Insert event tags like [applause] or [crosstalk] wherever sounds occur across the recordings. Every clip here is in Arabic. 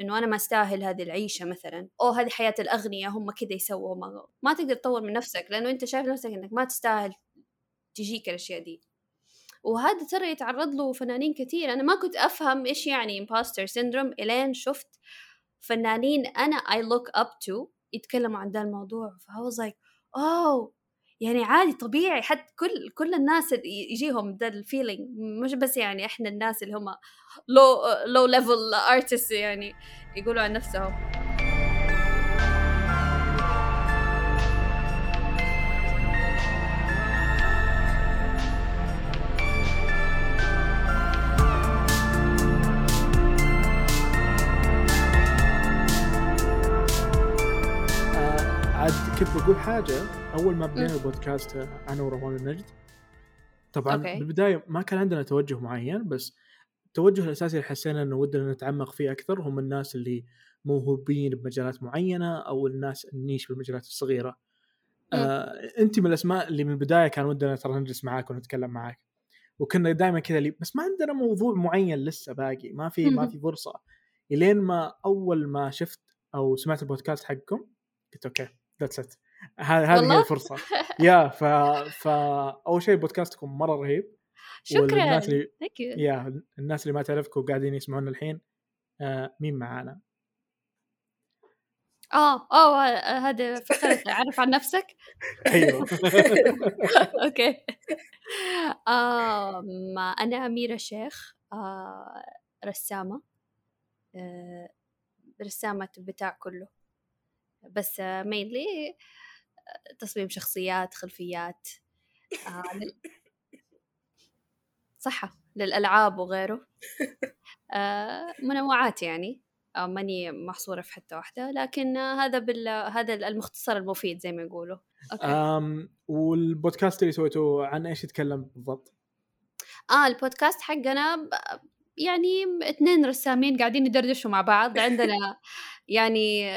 إنه أنا ما أستاهل هذه العيشة مثلا. أو هذه حياة الأغنياء هم كذا يسووا ما, ما تقدر تطور من نفسك لأنه أنت شايف نفسك إنك ما تستاهل تجيك الأشياء دي. وهذا ترى يتعرض له فنانين كثير. أنا ما كنت أفهم إيش يعني imposter syndrome إلين شفت فنانين أنا I look up to يتكلموا عن ذا الموضوع. ف I was like oh يعني عادي طبيعي حتى كل كل الناس يجيهم ذا ال feeling مش بس يعني إحنا الناس اللي هم low low level artist يعني يقولوا عن نفسهم. بقول حاجة أول ما بدينا البودكاست أنا وروان النجد. طبعا أوكي. بالبداية ما كان عندنا توجه معين بس التوجه الأساسي اللي حسينا إنه ودنا نتعمق فيه أكثر هم الناس اللي موهوبين بمجالات معينة أو الناس النيش بالمجالات الصغيرة. آه، أنت من الأسماء اللي من البداية كان ودنا ترى نجلس معاك ونتكلم معاك. وكنا دائما كذا اللي بس ما عندنا موضوع معين لسه باقي. ما في ما في فرصة. إلين ما أول ما شفت أو سمعت البودكاست حقكم قلت okay that's it هذه هي الفرصة. يا ف ف أول شيء بودكاستكم مرة رهيب. شكرا. الناس اللي يا الناس اللي ما تعرفكم وقاعدين يسمعونا الحين آه مين معانا؟ آه آه هذا فكرة أعرف عن نفسك؟ [laughs] أيوه. [laughs] okay. آه أنا أميرة شيخ آه رسامة آه رسامة بتاع كله. بس mainly تصميم شخصيات خلفيات آه لل... صحة للألعاب وغيره آه منوعات يعني آه ماني محصورة في حتة واحدة لكن آه هذا بال هذا المختصر المفيد زي ما يقولوا okay. أم والبودكاست اللي سويته عن إيش يتكلم بالضبط؟ آه البودكاست حقنا يعني اثنين رسامين قاعدين يدردشوا مع بعض. [laughs] عندنا يعني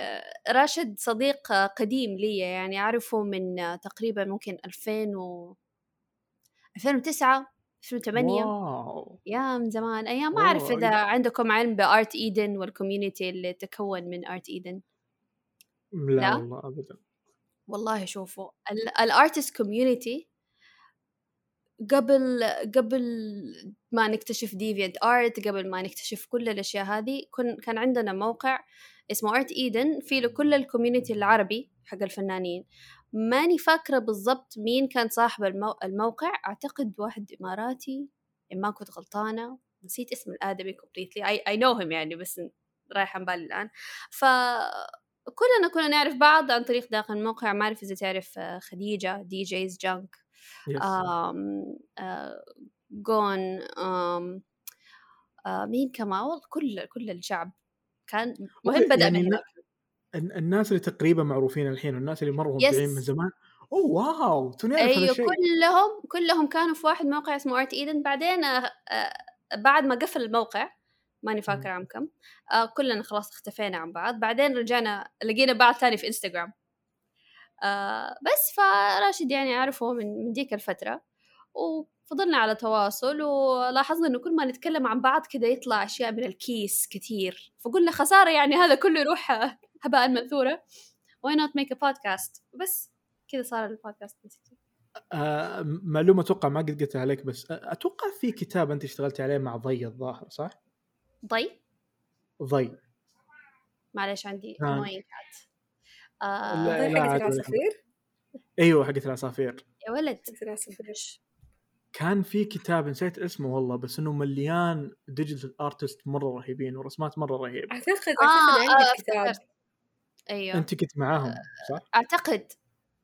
راشد صديق قديم لي يعني أعرفه من تقريبا ممكن 2000 و 2009 2008 wow. يا من زمان. أيام ما أعرف إذا عندكم علم ب Art Eden وال community اللي تكون من Art Eden. لا, لا؟ والله أبدا. والله شوفوا ال artist community قبل قبل ما نكتشف DeviantArt قبل ما نكتشف كل الأشياء هذه كن كان عندنا موقع اسمه Art Eden فيه له كل ال community العربي حق الفنانين. ماني فاكرة بالضبط مين كان صاحب المو... الموقع. أعتقد واحد إماراتي ما كنت غلطانة. نسيت اسم الآدمي completely I I know يعني بس رايح عن بالي الآن. ف كلنا كنا نعرف بعض عن طريق داخل الموقع. ما أعرف إذا تعرف خديجة دي جيز جانك جون آم آه مين كمان؟ والله كل كل الشعب كان مهم بدأ يعني من الناس اللي تقريبا معروفين الحين والناس اللي مروا مبدعين من زمان. أوه wow! توني أيوه كلهم كلهم كانوا في واحد موقع اسمه Art Eden بعدين آه بعد ما قفل الموقع ماني فاكرة عام كم آه كلنا خلاص اختفينا عن بعض. بعدين رجعنا لقينا بعض ثاني في انستغرام آه بس فراشد يعني أعرفه من, من ديك الفترة وفضلنا على تواصل ولاحظنا إنه كل ما نتكلم عن بعض كده يطلع أشياء من الكيس كثير فقلنا خسارة يعني هذا كله يروح [laughs] هباء منثورة why not make a podcast بس كذا صار البودكاست آه معلومة أتوقع ما قد قلت عليك بس أتوقع في كتاب أنت اشتغلتي عليه مع ضي الظاهر صح؟ ضي؟ ضي. معلش عندي كات آه حقت العصافير؟ أيوه حقت العصافير. يا ولد. كان في كتاب نسيت اسمه والله بس إنه مليان digital artist مرة رهيبين ورسمات مرة رهيبه أعتقد أعتقد آه عندي آه كتاب. أيوه. أنت كنت معاهم صح؟ أعتقد.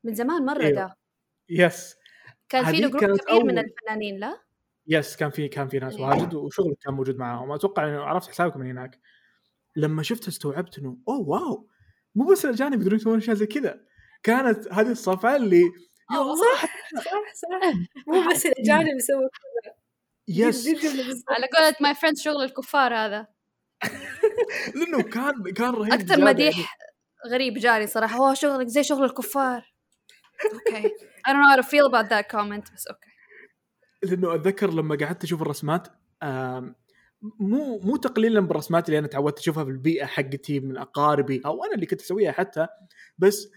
من زمان مرة أيوه. ده. yes كان في له group كبير أول... من الفنانين لا؟ yes كان في كان في ناس أيوه. واجد وشغل كان موجود معاهم. أتوقع إنه عرفت حسابكم من هناك. لما شفت استوعبت إنه أوه wow! مو بس الأجانب يقدرون يسوون أشياء زي كذا. كانت هذه الصفعه اللي يا الله. صح. صح صح. مو بس الأجانب يسوون كذا. يس على قولة my friend شغل الكفار هذا. [laughs] لأنه كان كان رهيب أكثر مديح يعني. غريب جاني صراحة. هو شغلك زي شغل الكفار. okay. [laughs] I don't know how to feel about that comment بس okay. لأنه أتذكر لما قعدت أشوف الرسمات مو مو تقليلا بالرسمات اللي أنا تعودت أشوفها في البيئة حقتي من أقاربي أو أنا اللي كنت أسويها حتى بس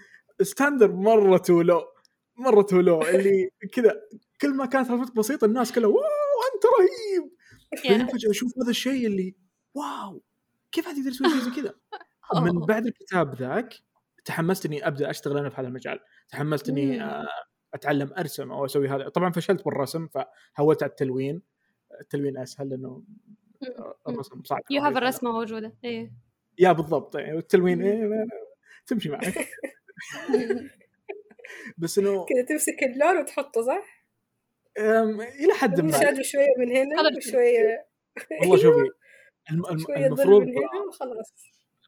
standard مرة too low مرة too low اللي كذا كل ما كانت رسمتك بسيطة الناس كلها wow أنت رهيب! بعدين فجأة أشوف هذا الشيء اللي wow كيف حد يقدر يسوي شيء زي كذا؟ [laughs] من بعد الكتاب ذاك تحمست إني أبدأ أشتغل أنا في هذا المجال تحمست إني آه، أتعلم أرسم أو أسوي هذا طبعا فشلت بالرسم فحولت على التلوين التلوين أسهل لأنه الرسم. صعب you have الرسمة موجودة. إيه. يا بالضبط. إيه، والتلوين إيه تمشي معك [laughs] بس إنه كذا تمسك اللون وتحطه صح؟ إلى حد ما. شوية من هنا وشوية. والله شوفي المفروض من هنا وخلاص.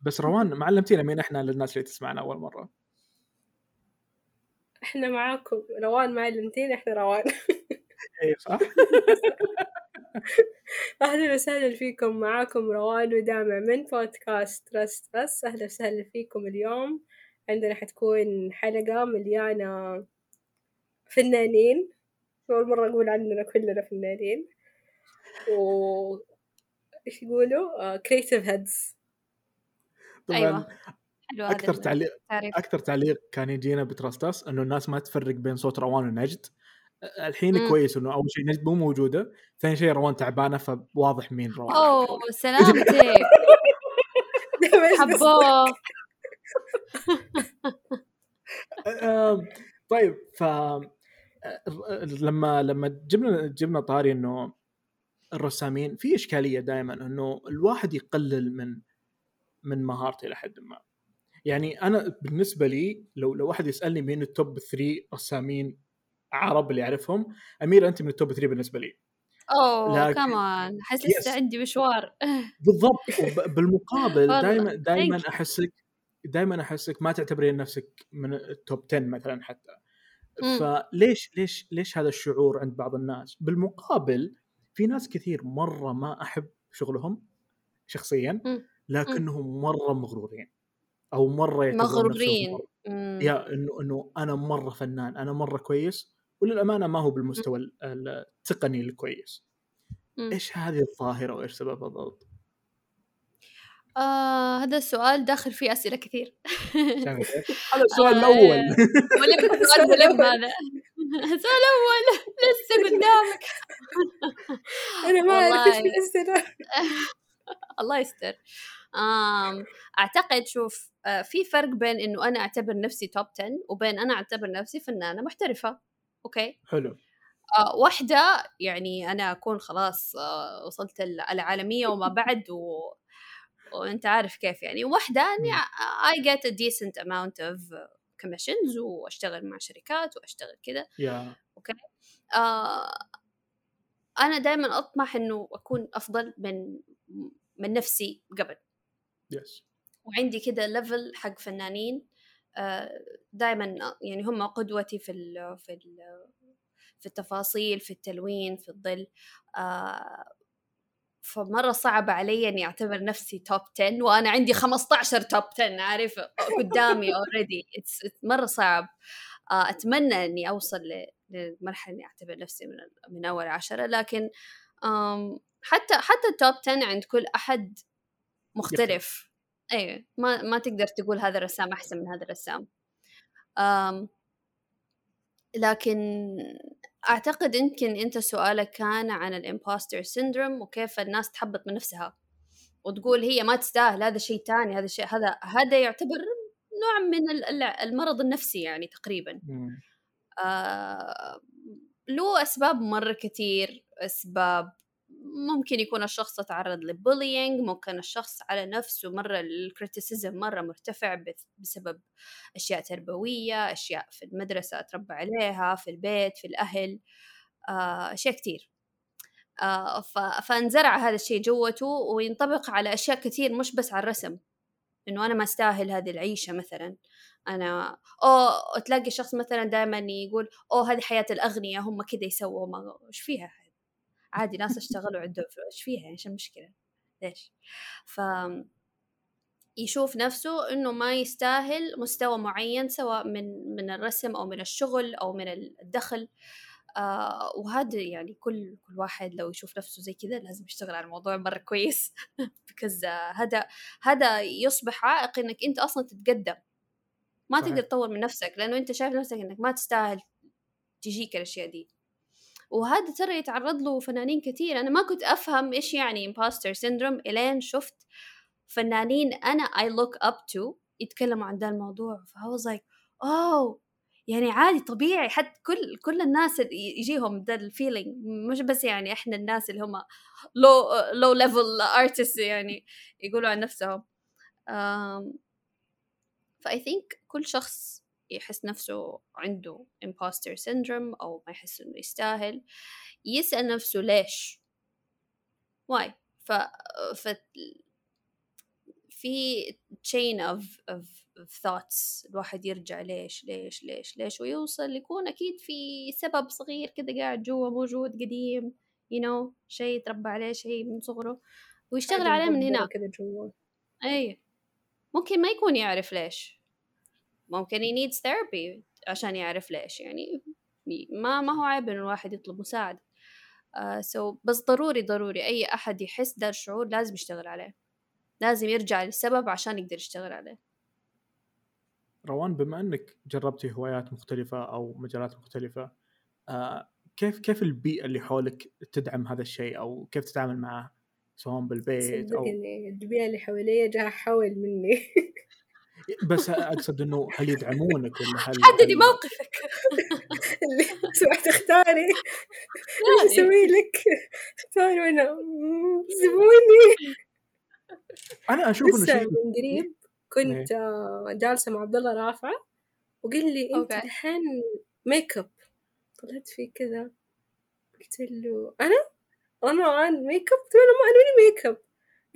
بس روان ما علمتينا مين إحنا للناس اللي تسمعنا أول مرة؟ إحنا معاكم روان ما علمتينا إحنا روان. إيه صح؟ [laughs] [laughs] أهلا وسهلا فيكم معاكم روان ودامع من بودكاست ترست بس أهلا وسهلا فيكم اليوم. عندنا حتكون حلقة مليانة فنانين. أول مرة أقول عننا كلنا فنانين. و إيش يقولوا؟ creative uh, heads طبعا أيوة. أكثر تعليق أكثر تعليق كان يجينا بترستاس إنه الناس ما تفرق بين صوت روان ونجد. الحين مم. كويس إنه أول شيء نجد مو موجودة ثاني شيء روان تعبانة فواضح مين روان أوه سلامتك [laughs] حبوه طيب ف لما لما جبنا جبنا طاري إنه الرسامين في إشكالية دائما إنه الواحد يقلل من من مهارته إلى حد ما. يعني أنا بالنسبة لي لو لو واحد يسألني مين ال top 3 رسامين عرب اللي أعرفهم. اميره أنت من ال top 3 بالنسبة لي. أوه كمان أحس لسه عندي مشوار. [laughs] بالضبط. بالمقابل دائما دائما أحسك دائما أحسك ما تعتبرين نفسك من التوب 10 مثلا حتى. فليش ليش ليش هذا الشعور عند بعض الناس؟ بالمقابل في ناس كثير مرة ما أحب شغلهم شخصيا لكنهم مرة مغرورين أو مرة مغرورين. يا إنه إنه أنا مرة فنان أنا مرة كويس وللأمانة ما هو بالمستوى التقني الكويس. إيش هذه الظاهرة وإيش سببها بالضبط؟ آه هذا السؤال داخل فيه أسئلة كثير. [laughs] هذا السؤال آه الأول. ملم [laughs] السؤال ملم هذا السؤال الأول. لسه قدامك. [laughs] أنا ما أعرف إيش الأسئلة الله يستر. أعتقد شوف آه، في فرق بين إنه أنا أعتبر نفسي توب 10 وبين أنا أعتبر نفسي فنانة محترفة. okay؟ حلو. آه واحدة يعني أنا أكون خلاص آه وصلت العالمية وما [laughs] بعد و... وأنت عارف كيف يعني. واحدة أني I get a decent amount of commissions وأشتغل مع شركات وأشتغل كذا yeah. okay؟ آه أنا دائما أطمح إنه أكون أفضل من من نفسي قبل. Yes. وعندي كذا level حق فنانين دائما يعني هم قدوتي في ال في ال في التفاصيل في التلوين في الظل. آه، فمرة صعب علي إني أعتبر نفسي top 10 وأنا عندي 15 top 10 عارف؟ قدامي already مرة صعب. آه، أتمنى إني أوصل لمرحلة إني أعتبر نفسي من من أول عشرة. لكن حتى حتى ال top 10 عند كل أحد مختلف. أيوه ما ما تقدر تقول هذا الرسام أحسن من هذا الرسام. أم لكن أعتقد يمكن أنت سؤالك كان عن الإمبوستر سيندروم وكيف الناس تحبط من نفسها وتقول هي ما تستاهل هذا شيء تاني هذا شيء هذا هذا يعتبر نوع من المرض النفسي يعني تقريبا. آه له أسباب مرة كثير أسباب ممكن يكون الشخص تعرض لل bullying ممكن الشخص على نفسه مرة ال criticism مرة مرتفع بسبب أشياء تربوية أشياء في المدرسة أتربى عليها في البيت في الأهل آه، أشياء كتير. آه، فانزرع هذا الشيء جوته وينطبق على أشياء كتير مش بس على الرسم. إنه أنا ما أستاهل هذه العيشة مثلا. أنا أو تلاقي الشخص مثلا دائما يقول أوه هذه حياة الأغنياء هم كذا يسووا ما فيها؟ عادي ناس اشتغلوا عندهم إيش فيها؟ إيش المشكلة؟ ليش؟ ف يشوف نفسه إنه ما يستاهل مستوى معين سواء من من الرسم أو من الشغل أو من الدخل. آه وهذا يعني كل كل واحد لو يشوف نفسه زي كذا لازم يشتغل على الموضوع مرة كويس. [laughs] بكز هذا هذا يصبح عائق إنك أنت أصلا تتقدم. ما صحيح. تقدر تطور من نفسك لأنه أنت شايف نفسك إنك ما تستاهل تجيك الأشياء دي. وهذا ترى يتعرض له فنانين كثير أنا ما كنت أفهم إيش يعني imposter syndrome إلين شفت فنانين أنا I look up to يتكلموا عن ذا الموضوع. فهو like أوه يعني عادي طبيعي. حتى كل كل الناس يجيهم ذا ال feeling. مش بس يعني إحنا الناس اللي هم low low level artist يعني يقولوا عن نفسهم. فاي ثينك كل شخص يحس نفسه عنده imposter syndrome أو ما يحس إنه يستاهل يسأل نفسه ليش؟ why ف, ف... في chain of, of, of thoughts الواحد يرجع ليش ليش ليش ليش؟ ويوصل يكون أكيد في سبب صغير كده قاعد جوا موجود قديم you know شيء تربى عليه شيء من صغره ويشتغل عليه من هناك كده جوا. أي ممكن ما يكون يعرف ليش. ممكن he needs therapy عشان يعرف ليش يعني ما ما هو عيب إنه الواحد يطلب مساعدة. uh, so بس ضروري ضروري أي أحد يحس ده الشعور لازم يشتغل عليه. لازم يرجع للسبب عشان يقدر يشتغل عليه. روان بما إنك جربتي هوايات مختلفة أو مجالات مختلفة آه كيف كيف البيئة اللي حولك تدعم هذا الشيء أو كيف تتعامل معه؟ سواء بالبيت أو البيئة اللي حواليا جاها حول مني. [laughs] بس أقصد إنه هل يدعمونك ولا هل حددي موقفك. [laughs] اللي سمحت اختاري. إيش أسوي لك؟ اختاري وأنا سيبوني أنا أشوف إنه شيء من قريب كنت إيه. جالسة مع عبد الله رافعة وقال لي أنت دحين ميك اب طلعت فيه كذا قلت له أنا؟ أنا عن ميك اب قلت له ما أنا ميك اب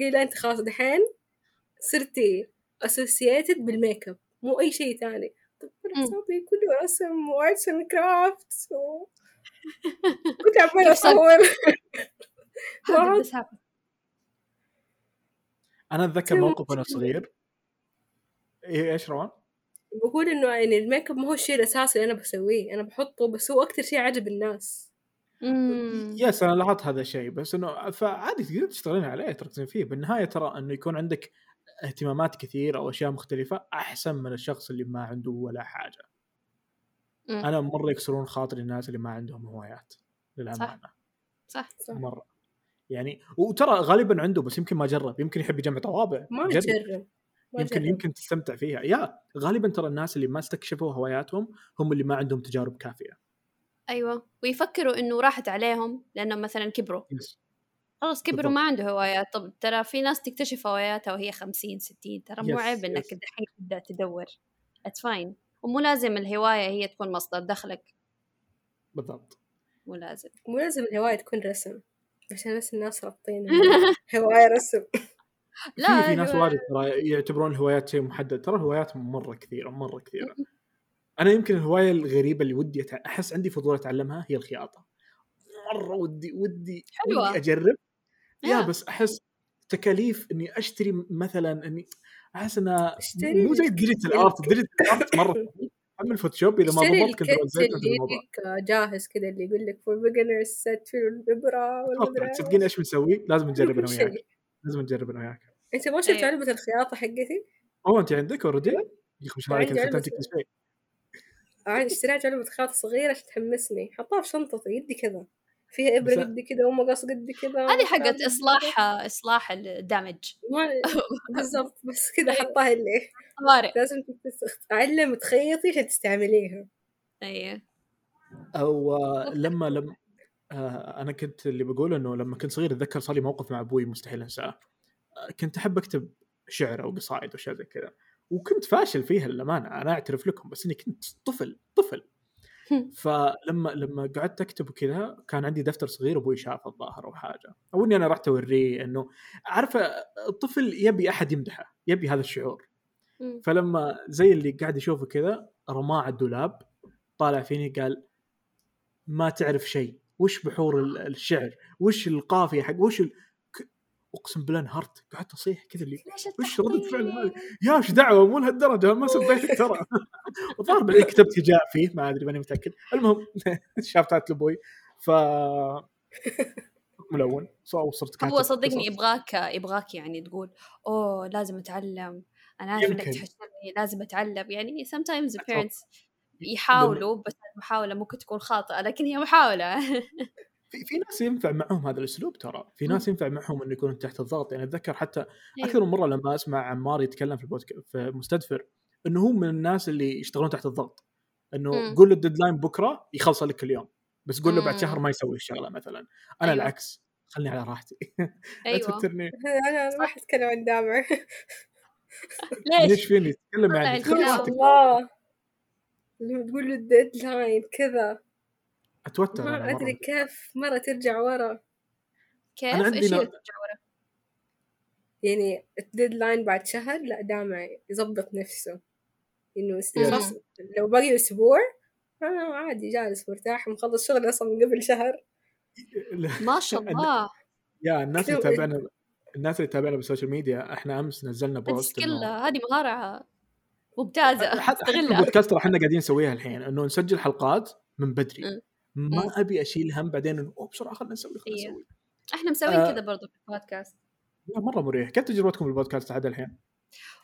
قال لي أنت خلاص دحين صرتي associated بال makeup مو أي شيء ثاني طب حسابي كله رسم و arts and crafts و... [laughs] كنت عمالة أصور. [laughs] [laughs] أنا أتذكر موقف وأنا صغير. إيه إيش روان؟ بقول إنه يعني الميك اب ما هو الشيء الأساسي اللي أنا بسويه. أنا بحطه بس هو أكثر شيء عجب الناس. yes أنا لاحظت هذا الشيء بس إنه فعادي تقدر تشتغلين عليه تركزين فيه. بالنهاية ترى إنه يكون عندك اهتمامات كثير أو أشياء مختلفة أحسن من الشخص اللي ما عنده ولا حاجة. م. أنا مرة يكسرون خاطري الناس اللي ما عندهم هوايات للأمانة. صح. صح, مرة. يعني وترى غالبا عنده بس يمكن ما جرب يمكن يحب يجمع طوابع. ما جرب. يمكن. يمكن تستمتع فيها. yeah غالبا ترى الناس اللي ما استكشفوا هواياتهم هم اللي ما عندهم تجارب كافية. أيوه. ويفكروا إنه راحت عليهم لأنهم مثلا كبروا. yes. خلاص كبروا ما عنده هوايات. طب ترى في ناس تكتشف هواياتها وهي خمسين ستين ترى مو عيب إنك الحين تبدأ تدور. it's fine ومو لازم الهواية هي تكون مصدر دخلك. بالضبط. مو لازم. مو لازم الهواية تكون رسم. عشان بس الناس رابطين [laughs] هواية رسم. [laughs] لا في, في ناس واجد ترى يعتبرون الهوايات شيء محدد. ترى الهوايات مرة كثيرة مرة كثيرة. أنا يمكن الهواية الغريبة اللي ودي أحس عندي فضول أتعلمها هي الخياطة. مرة ودي ودي حلوة. ودي أجرب. yeah بس أحس تكاليف إني أشتري مثلا إني أحس إنها مو زي digital art digital art مرة. [laughs] اعمل Photoshop إذا ما ضبطت كنت اللي يجيك جاهز كذا اللي يقول لك for beginners set في الابره والمدري تصدقين إيش. بنسوي؟ لازم [laughs] نجرب أنا وياك. لازم نجرب أنا وياك. أنت ما شفت إيه. علبة الخياطة حقتي؟ أوه أنت عندك already؟ يا أخي رايك ختمتي كل شيء؟ اشتريت علبة خياطة صغيرة عشان تحمسني. حطها في شنطتي يدي كذا. فيها إبرة قد كذا ومقص قد كذا هذه حقت اصلاح إصلاح ال damage. [laughs] بالضبط بس كذا حطها اللي لازم تتعلم تخيطي عشان تستعمليها. أيوه. أو لما لما آه أنا كنت اللي بقول إنه لما كنت صغير أتذكر صار لي موقف مع أبوي مستحيل أنساه. كنت أحب أكتب شعر أو قصائد وأشياء زي كذا. وكنت فاشل فيها للأمانة أنا أعترف لكم بس إني كنت طفل طفل. [laughs] فلما لما قعدت أكتب كذا كان عندي دفتر صغير أبوي شافه الظاهر أو حاجة أو إني أنا رحت أوريه إنه عارفة الطفل يبي أحد يمدحه يبي هذا الشعور. فلما زي اللي قاعد يشوفه كذا رماه على الدولاب طالع فيني قال ما تعرف شيء وش بحور الشعر؟ وش القافية حق وش ال... أقسم بالله انهرت قعدت أصيح كذا اللي وش ردة فعل هذه يا إيش دعوة مو لهالدرجة. ما سبيتك ترى. [laughs] وظهر بعدين كتبت هجاء فيه ما أدري ماني متأكد. المهم [laughs] شافت لابوي ف [laughs] ملون. وصرت كاتب هو صدقني يبغاك يبغاك يعني تقول أوه لازم أتعلم. أنا عارف إنك تحشرني لازم أتعلم. يعني sometimes the parents يحاولوا بس المحاولة ممكن تكون خاطئة لكن هي محاولة. في في ناس ينفع معهم هذا الأسلوب ترى. في ناس ينفع معهم انه يكونوا تحت الضغط. يعني أتذكر حتى أيوه. أكثر من مرة لما أسمع عمار يتكلم في البودكاست في مستدفر إنه هو من الناس اللي يشتغلون تحت الضغط. إنه قول له ال deadline بكرة يخلص لك اليوم. بس قول له بعد شهر ما يسوي الشغلة مثلا. أنا أيوه. العكس. خلني على راحتي. [laughs] أيوه. توترني [laughs] أنا ما راح أتكلم عن دامع ليش؟ ليش فيني؟ تكلم يعني. الله. لما تقول له ال deadline كذا. أتوتر ما أدري كيف مرة ترجع ورا. كيف؟ أنا عندي إيش ترجع ورا؟ يعني ال deadline بعد شهر لا دامع يظبط نفسه. إنه لو باقي أسبوع أنا عادي جالس مرتاح مخلص شغل أصلا من قبل شهر. ما شاء [laughs] الله. يا الناس اللي تابعنا الناس اللي تابعنا بالسوشيال ميديا إحنا أمس نزلنا post هذه مهاره ممتازه حتى البودكاست إحنا قاعدين نسويها الحين إنه نسجل حلقات من بدري. ما أبي أشيل هم بعدين إنه أوه بسرعة خلينا نسوي خلينا إيه. نسوي. إحنا مسوين آه. كذا برضو في البودكاست. لا مرة مريح. كيف تجربتكم بالبودكاست عاد الحين؟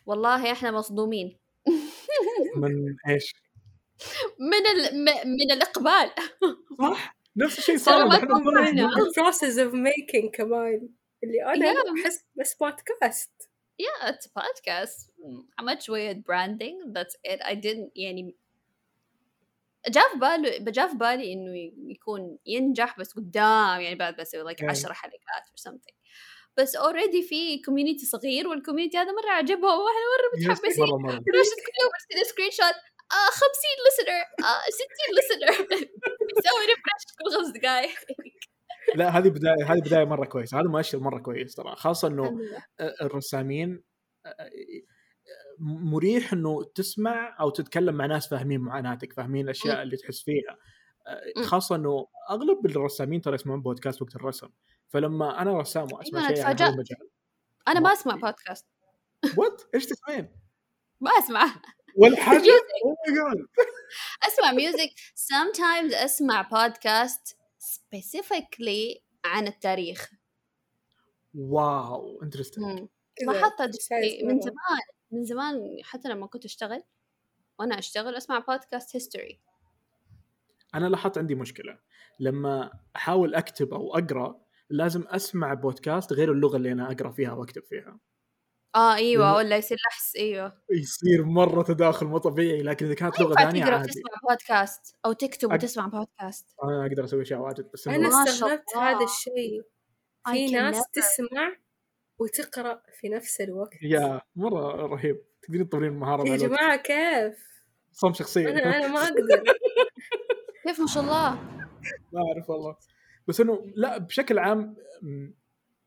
والله إحنا مصدومين. [laughs] من إيش؟ من ال... من الإقبال. صح؟ نفس الشيء صار إحنا البروسيس اوف ميكينج كمان. اللي أنا احس بس بودكاست yeah it's a podcast عملت شوية branding. That's it. I didn't يعني جاء في بالي جاء في بالي إنه يكون ينجح بس قدام يعني بعد بسوي like 10 حلقات or something. بس already في community صغير وال community هذا مرة عجبهم وإحنا مرة متحمسين لدرجه كل يوم ارسل screenshot آه 50 listener آه 60 listener بيسوي refresh كل خمس دقائق لا هذه بدايه هذه بداية مرة كويسة. هذا مؤشر مرة كويس ترى. خاصة إنه الرسامين مريح إنه تسمع أو تتكلم مع ناس فاهمين معاناتك فاهمين الأشياء اللي تحس فيها. خاصة إنه أغلب الرسامين ترى يسمعون بودكاست وقت الرسم. فلما أنا رسام وأسمع أيوة، شيء عن هذا المجال أنا ما اسمع بودكاست. what إيش تسمعين؟ ما [laughs] [laughs] اسمع ولا حاجة أسمع music sometimes أسمع بودكاست specifically عن التاريخ. wow interesting لاحظت من زمان. من زمان حتى لما كنت أشتغل وأنا أشتغل أسمع بودكاست history أنا لاحظت عندي مشكلة. لما أحاول أكتب أو أقرأ لازم أسمع بودكاست غير اللغة اللي أنا أقرأ فيها واكتب فيها. آه أيوه ولا يصير لحس أيوه. يصير مرة تداخل مو طبيعي لكن إذا كانت لغة ثانية عادي. تسمع بودكاست أو تكتب وتسمع بودكاست أنا أقدر أسوي أشياء واجد بس أنا استغربت هذا الشيء. في ناس تسمع وتقرأ في نفس الوقت. يا مرة رهيب. تقدرين تطورين المهارة يا جماعة كيف؟ صم شخصيا أنا أنا ما [laughs] أقدر. كيف ما شاء الله. ما أعرف والله. بس إنه لا بشكل عام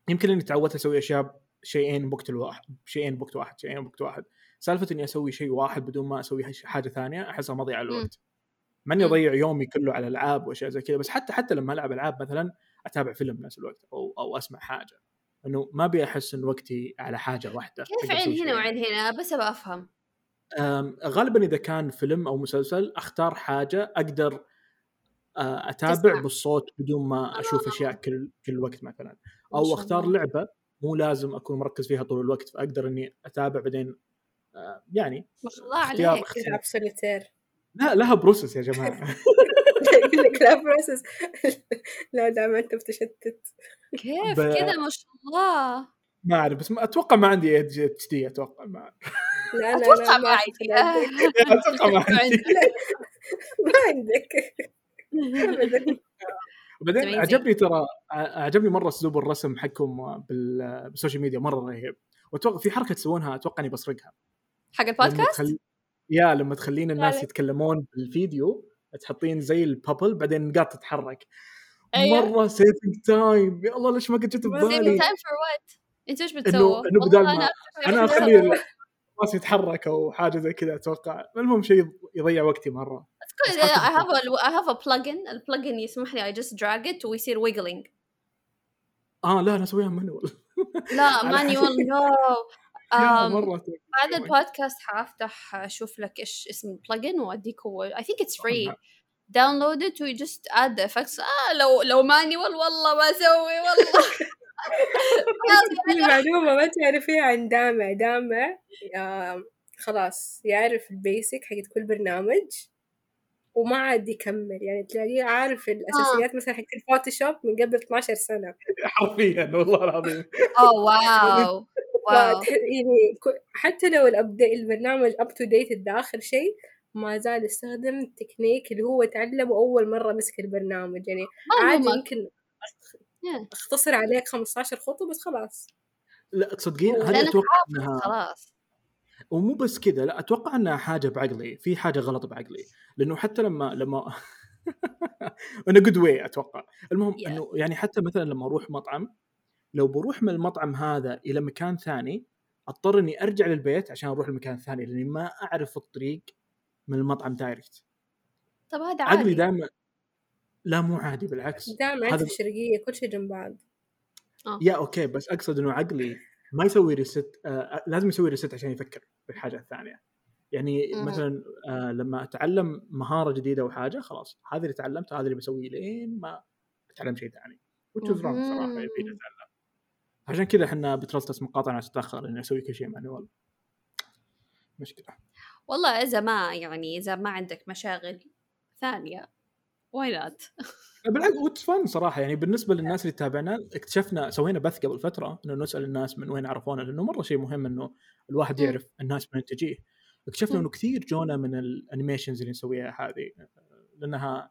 يمكن إني تعودت أسوي أشياء شيئين بوقت الواحد شيئين بوقت واحد شيئين بوقت واحد. سالفة إني أسوي شيء واحد بدون ما أسوي حاجة ثانية احسها مضيعة الوقت. مع اني أضيع يومي كله على ألعاب وأشياء زي كذا. بس حتى حتى لما ألعب ألعاب مثلا أتابع فيلم بنفس الوقت أو أو أسمع حاجة. إنه ما أبي أحس إن وقتي على حاجة واحدة كيف عين هنا وعين هنا؟ بس أبغى أفهم. غالبا إذا كان فيلم أو مسلسل أختار حاجة أقدر أتابع تسمع. بالصوت بدون ما أشوف أشياء كل كل وقت مثلا. أو أختار لعبة مو لازم أكون مركز فيها طول الوقت فأقدر إني أتابع بعدين يعني ما شاء الله عليك تلعب سوليتير لا لها process يا جماعة. [laughs] [laughs] يقول لك لا process [laughs] لا دام أنت بتشتت كيف؟ ب... كذا ما شاء الله. ما أعرف بس ما أتوقع ما عندي ADHD أتوقع ما لا لا أتوقع ما عندي. [laughs] أتوقع ما عندي. ما عندك. وبعدين عجبني ترى عجبني مرة أسلوب الرسم حقكم بالسوشيال ميديا مرة رهيب. وأتوقع في حركة تسوونها أتوقع إني بسرقها. حق البودكاست؟ تخل... yeah لما تخلين الناس يتكلمون بالفيديو. تحطين زي ال bubble بعدين النقاط تتحرك. أيوة. مرة saving time يا الله ليش ما قد جت ببالي؟ سيفنج تايم فور وات؟ انت إيش بتسوي؟ إنه بدل ما أنا أخلي الراس يتحرك أو حاجة زي كذا أتوقع. المهم شيء يضيع وقتي مرة. I have a I have a plugin. ال plugin يسمح لي I just drag it ويصير wiggling. آه لا أنا أسويها manual لا [laughs] manual no بعد البودكاست حافتح أشوف لك إيش اسم ال plugin وأديك هو I think it's free download it و just add effects آه لو لو manual والله ما أسوي والله. [laughs] [laughs] في معلومة ما تعرفيها عن دامع دامع خلاص يعرف ال basic حقت كل برنامج وما عاد يكمل. يعني تلاقيه عارف الاساسيات آه. مثلا حق الفوتوشوب من قبل 12 سنة. [laughs] حرفيا والله العظيم. oh wow. يعني حتى لو ال update البرنامج up to date الداخل شيء ما زال يستخدم التكنيك اللي هو تعلمه أول مرة مسك البرنامج. يعني عادي يمكن اختصر عليك 15 خطوة بس خلاص. لا تصدقين هل أتوقع إنها خلاص. ومو بس كذا لا أتوقع إنها حاجة بعقلي في حاجة غلط بعقلي. لأنه حتى لما لما [laughs] أنا good way أتوقع. المهم yeah. إنه يعني حتى مثلا لما أروح مطعم لو بروح من المطعم هذا إلى مكان ثاني أضطر إني أرجع للبيت عشان أروح المكان الثاني لأني ما أعرف الطريق من المطعم direct طب هذا عادي. عقلي دائما لا مو عادي بالعكس. دائما هذا... في الشرقيه كل شيء جنب بعض. آه. yeah okay بس أقصد إنه عقلي ما يسوي reset آه لازم يسوي reset عشان يفكر في الحاجة الثانية. يعني مم. مثلا آه لما أتعلم مهارة جديدة أو حاجة خلاص هذا اللي تعلمته هذا اللي بسويه لين ما أتعلم شيء ثاني. Wrong صراحة يبي اتعلم عشان كذا إحنا بترستس مقاطعنا تتأخر إني أسوي كل شيء manual. مشكلة. والله إذا ما يعني إذا ما عندك مشاغل ثانية why not [laughs] بالعكس و it's fun صراحة. يعني بالنسبة للناس اللي تابعنا اكتشفنا سوينا بث قبل فترة إنه نسأل الناس من وين عرفونا لأنه مرة شيء مهم إنه الواحد يعرف الناس من تجيه. اكتشفنا إنه كثير جونا من ال animations اللي نسويها هذه لأنها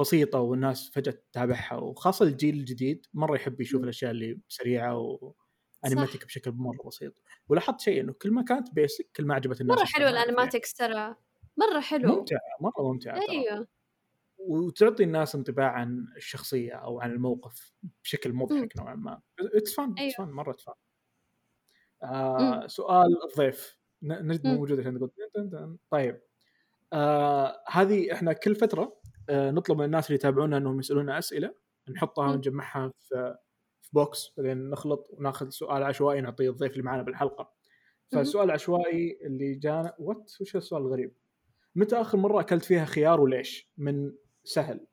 بسيطة والناس فجأة تتابعها وخاصة الجيل الجديد مرة يحب يشوف الأشياء اللي سريعة و animatic بشكل مرة بسيط. ولاحظت شيء إنه كل ما كانت basic كل ما عجبت الناس مرة حلو ال animatics ترى. مرة حلو. ممتعة مرة ممتعة أيوه. وتعطي الناس انطباع عن الشخصية أو عن الموقف بشكل مضحك نوعا ما. it's fun it's fun مرة fun آه سؤال الضيف. نجد موجود عشان نقول طيب. آه هذه إحنا كل فترة نطلب من الناس اللي يتابعونا إنهم يسألونا أسئلة نحطها ونجمعها في في box بعدين نخلط وناخذ سؤال عشوائي نعطيه الضيف اللي معنا بالحلقة. فالسؤال العشوائي اللي جانا what وش السؤال الغريب؟ متى آخر مرة أكلت فيها خيار وليش؟ من سهل.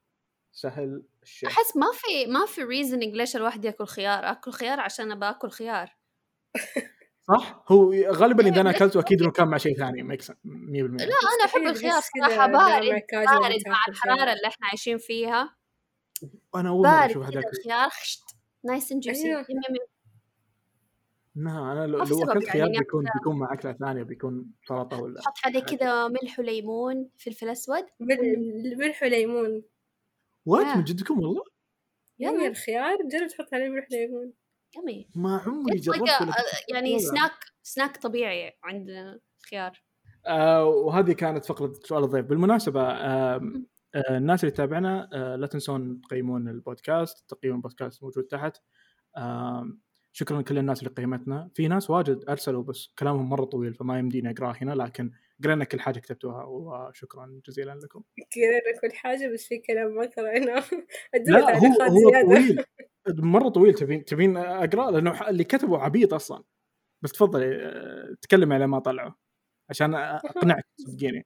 سهل الشيء أحس ما في ما في reasoning ليش الواحد يأكل خيار. أكل خيار عشان أبى أكل خيار. [laughs] صح؟ هو غالبا إذا أنا أكلته أكيد إنه كان مع شيء ثاني mix 100% لا أنا أحب الخيار صراحة. بارد بارد مع الحراره اللي إحنا عايشين فيها. أنا أول مرة أشوف هذاك الخيار nice and juicy لا أنا لو, لو أكلت خيار يعني بيكون بيكون مع أكلة ثانية بيكون سلطة ولا حط عليه كذا ملح وليمون فلفل أسود. ملح وليمون. what من جدكم والله؟ يمي الخيار جرب تحط عليه ملح وليمون. يمي ما عمري جربت يعني سناك سناك طبيعي عندنا خيار آه وهذه كانت فقرة سؤال الضيف. بالمناسبة آه آه الناس اللي تابعنا آه لا تنسون تقيمون البودكاست. تقييم البودكاست موجود تحت. آه شكرا لكل الناس اللي قيمتنا. في ناس واجد أرسلوا بس كلامهم مرة طويل فما يمديني اقراه هنا لكن قرينا كل حاجة كتبتوها وشكرا جزيلا لكم. قرينا كل حاجة بس في كلام ما قريناه [laughs] لا هو هو طويل. [laughs] مرة طويل تبين تبين أقرأ لأنه اللي كتبه عبيط أصلا. بس تفضلي آه، تكلمي على ما طلعه عشان أقنعك [laughs] صدقيني.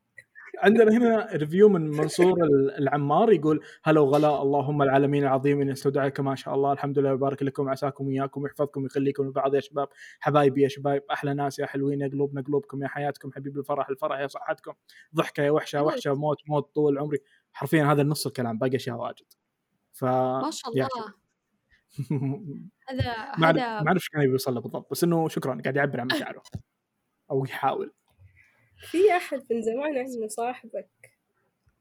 عندنا هنا ريفيو من منصور العمار يقول هلا وغلا اللهم العالمين العظيم ان أستودعك ما شاء الله الحمد لله ويبارك لكم عساكم وياكم ويحفظكم ويخليكم لبعض يا شباب حبايبي يا شباب أحلى ناس يا حلوين يا قلوبنا قلوبكم يا حياتكم حبيب الفرح الفرح يا صحتكم ضحكة يا وحشة وحشة موت موت طول عمري. حرفيا هذا نص الكلام باقي أشياء واجد. ف ما شاء الله. هذا [laughs] هذا ما أعرف إيش كان يبي يوصل له بالضبط بس إنه شكرا قاعد يعبر عن مشاعره أو يحاول. في أحد من زمان عندنا صاحبك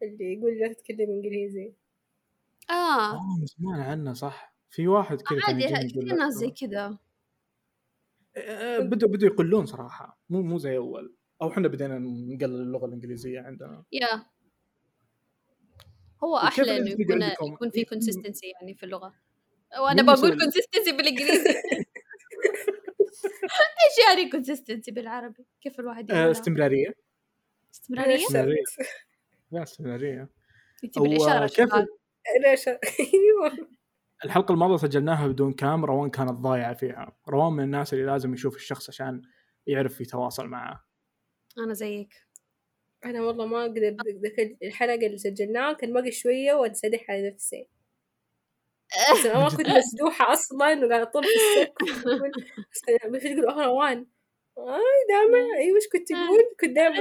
اللي يقول لا تتكلم إنجليزي. آه. آه من زمان عنه صح. في واحد كذا عادي في ناس زي كذا. بدوا بدوا يقلون صراحة. مو مو زي أول. أو إحنا بدينا نقلل اللغة الإنجليزية عندنا. Yeah. هو أحلى إنه يكون يكون في consistency يعني في اللغة. وأنا بقول consistency بالإنجليزي. [laughs] [laughs] إيش يعني consistency بالعربي؟ كيف الواحد يقول استمرارية. استمرارية؟ استمرارية. لا استمرارية. انت بالإشارة كيف ليش أيوه. الحلقة الماضية سجلناها بدون كام روان كانت ضايعة فيها؟ روان من الناس اللي لازم يشوف الشخص عشان يعرف يتواصل معه. أنا زيك. أنا والله ما أقدر الحلقة اللي سجلناها كان باقي شوية وانسدح على نفسي أنا ما كنت مسدوحة أصلا وقاعدة أطول في السك بس تقول آه روان أي دائما أيوه إيش كنت تقول؟ كنت دائما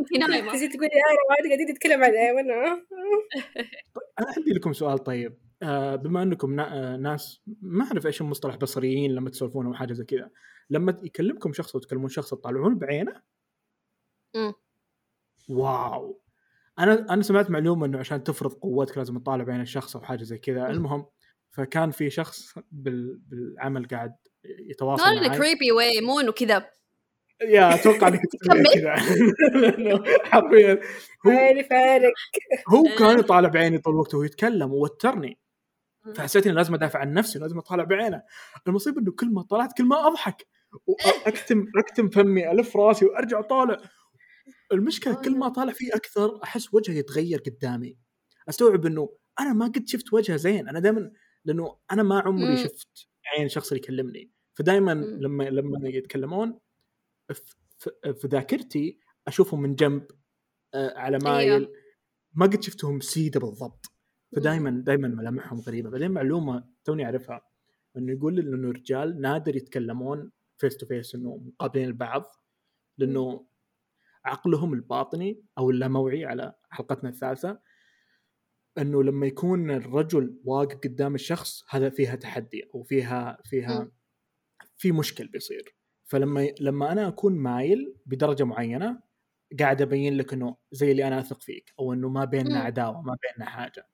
انت نايمة. تجي تقولي يا روان قاعدين نتكلم عن ايمن [laughs] أنا عندي لكم سؤال طيب. آه، بما أنكم آه، ناس ما أعرف إيش المصطلح بصريين لما تسولفون أو حاجة زي كذا. لما يكلمكم شخص وتكلمون شخص تطالعون بعينه؟ امم wow. أنا أنا سمعت معلومة إنه عشان تفرض قوتك لازم تطالع بعين الشخص أو حاجة زي كذا. المهم فكان في شخص بالعمل قاعد يتواصل معي. لا creepy way مو إنه كذا. yeah أتوقع إنك كذا. حرفيا هو هو كان يطالع بعيني طول الوقت وهو يتكلم ووترني. فحسيت إني لازم أدافع عن نفسي لازم اطالع بعينه المصيبة إنه كل ما طلعت كل ما أضحك. واكتم أكتم فمي ألف راسي وأرجع أطالع. المشكلة كل ما طالع فيه أكثر أحس وجهه يتغير قدامي. أستوعب إنه أنا ما قد شفت وجهه زين. أنا دائما لأنه أنا ما عمري شفت عين الشخص اللي يكلمني فدائما لما لما يتكلمون في ذاكرتي أشوفهم من جنب آه، على أيوه. مايل. ما قد شفتهم سيده بالضبط. فدائما دائما ملامحهم غريبة. بعدين معلومة توني أعرفها إنه يقول إنه الرجال نادر يتكلمون face to face إنه مقابلين البعض. لأنه عقلهم الباطني أو اللاوعي على حلقتنا الثالثة إنه لما يكون الرجل واقف قدام الشخص هذا فيها تحدي أو فيها فيها في مشكل بيصير. فلما لما أنا أكون مايل بدرجة معينة قاعد أبين لك إنه زي اللي أنا أثق فيك أو إنه ما بيننا عداوة ما بيننا حاجة.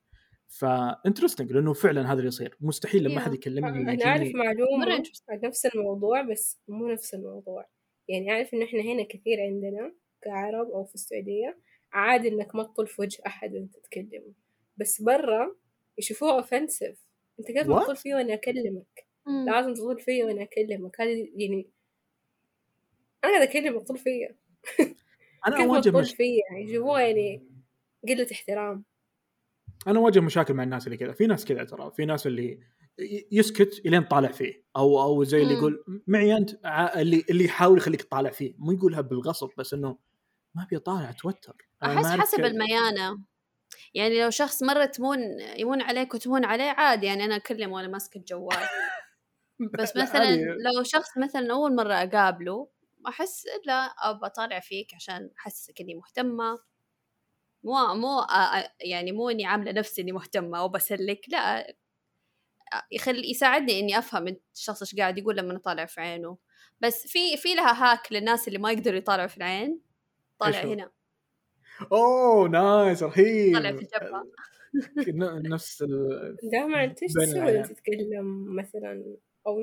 ف interesting لأنه فعلا هذا اللي يصير. مستحيل لما احد يكلمني أنا أعرف معلومة عن نفس الموضوع بس مو نفس الموضوع. يعني أعرف إنه إحنا هنا كثير عندنا كعرب أو في السعودية عادي إنك ما تطل في وجه أحد وأنت تتكلم بس برا يشوفوها اوفنسيف أنت كيف تطل فيه وأنا أكلمك؟ لازم تطل فيه وأنا أكلمك. هذه يعني أنا قاعدة أكلمك طول فيا. [laughs] أنا أواجه مش... فيا؟ يعني يشوفوها يعني قلة احترام. أنا أواجه مشاكل مع الناس اللي كذا. في ناس كذا ترى. في ناس اللي يسكت إلين طالع فيه. أو أو زي اللي يقول معي أنت. اللي اللي يحاول يخليك تطالع فيه. مو يقولها بالغصب بس إنه ما أبي أطالع أتوتر. أحس حسب الميانة. يعني لو شخص مرة تمون يمون عليك وتمون عليه عادي يعني أنا اكلم وأنا ماسك الجوال. [laughs] بس مثلا لو شخص مثلا أول مرة أقابله أحس لا أبى أطالع فيك عشان أحسسك إني مهتمة. مو مو يعني مو إني عاملة نفسي إني مهتمة أو بسلك لا. يخلي يساعدني إني أفهم الشخص إيش قاعد يقول لما اطالع في عينه. بس في في لها هاك للناس اللي ما يقدروا يطالعوا في العين. طالع هنا. أوه نايس رهيب. طالع في الجبهه [laughs] نفس ال دائما انت إيش تسوي؟ تتكلم مثلا أو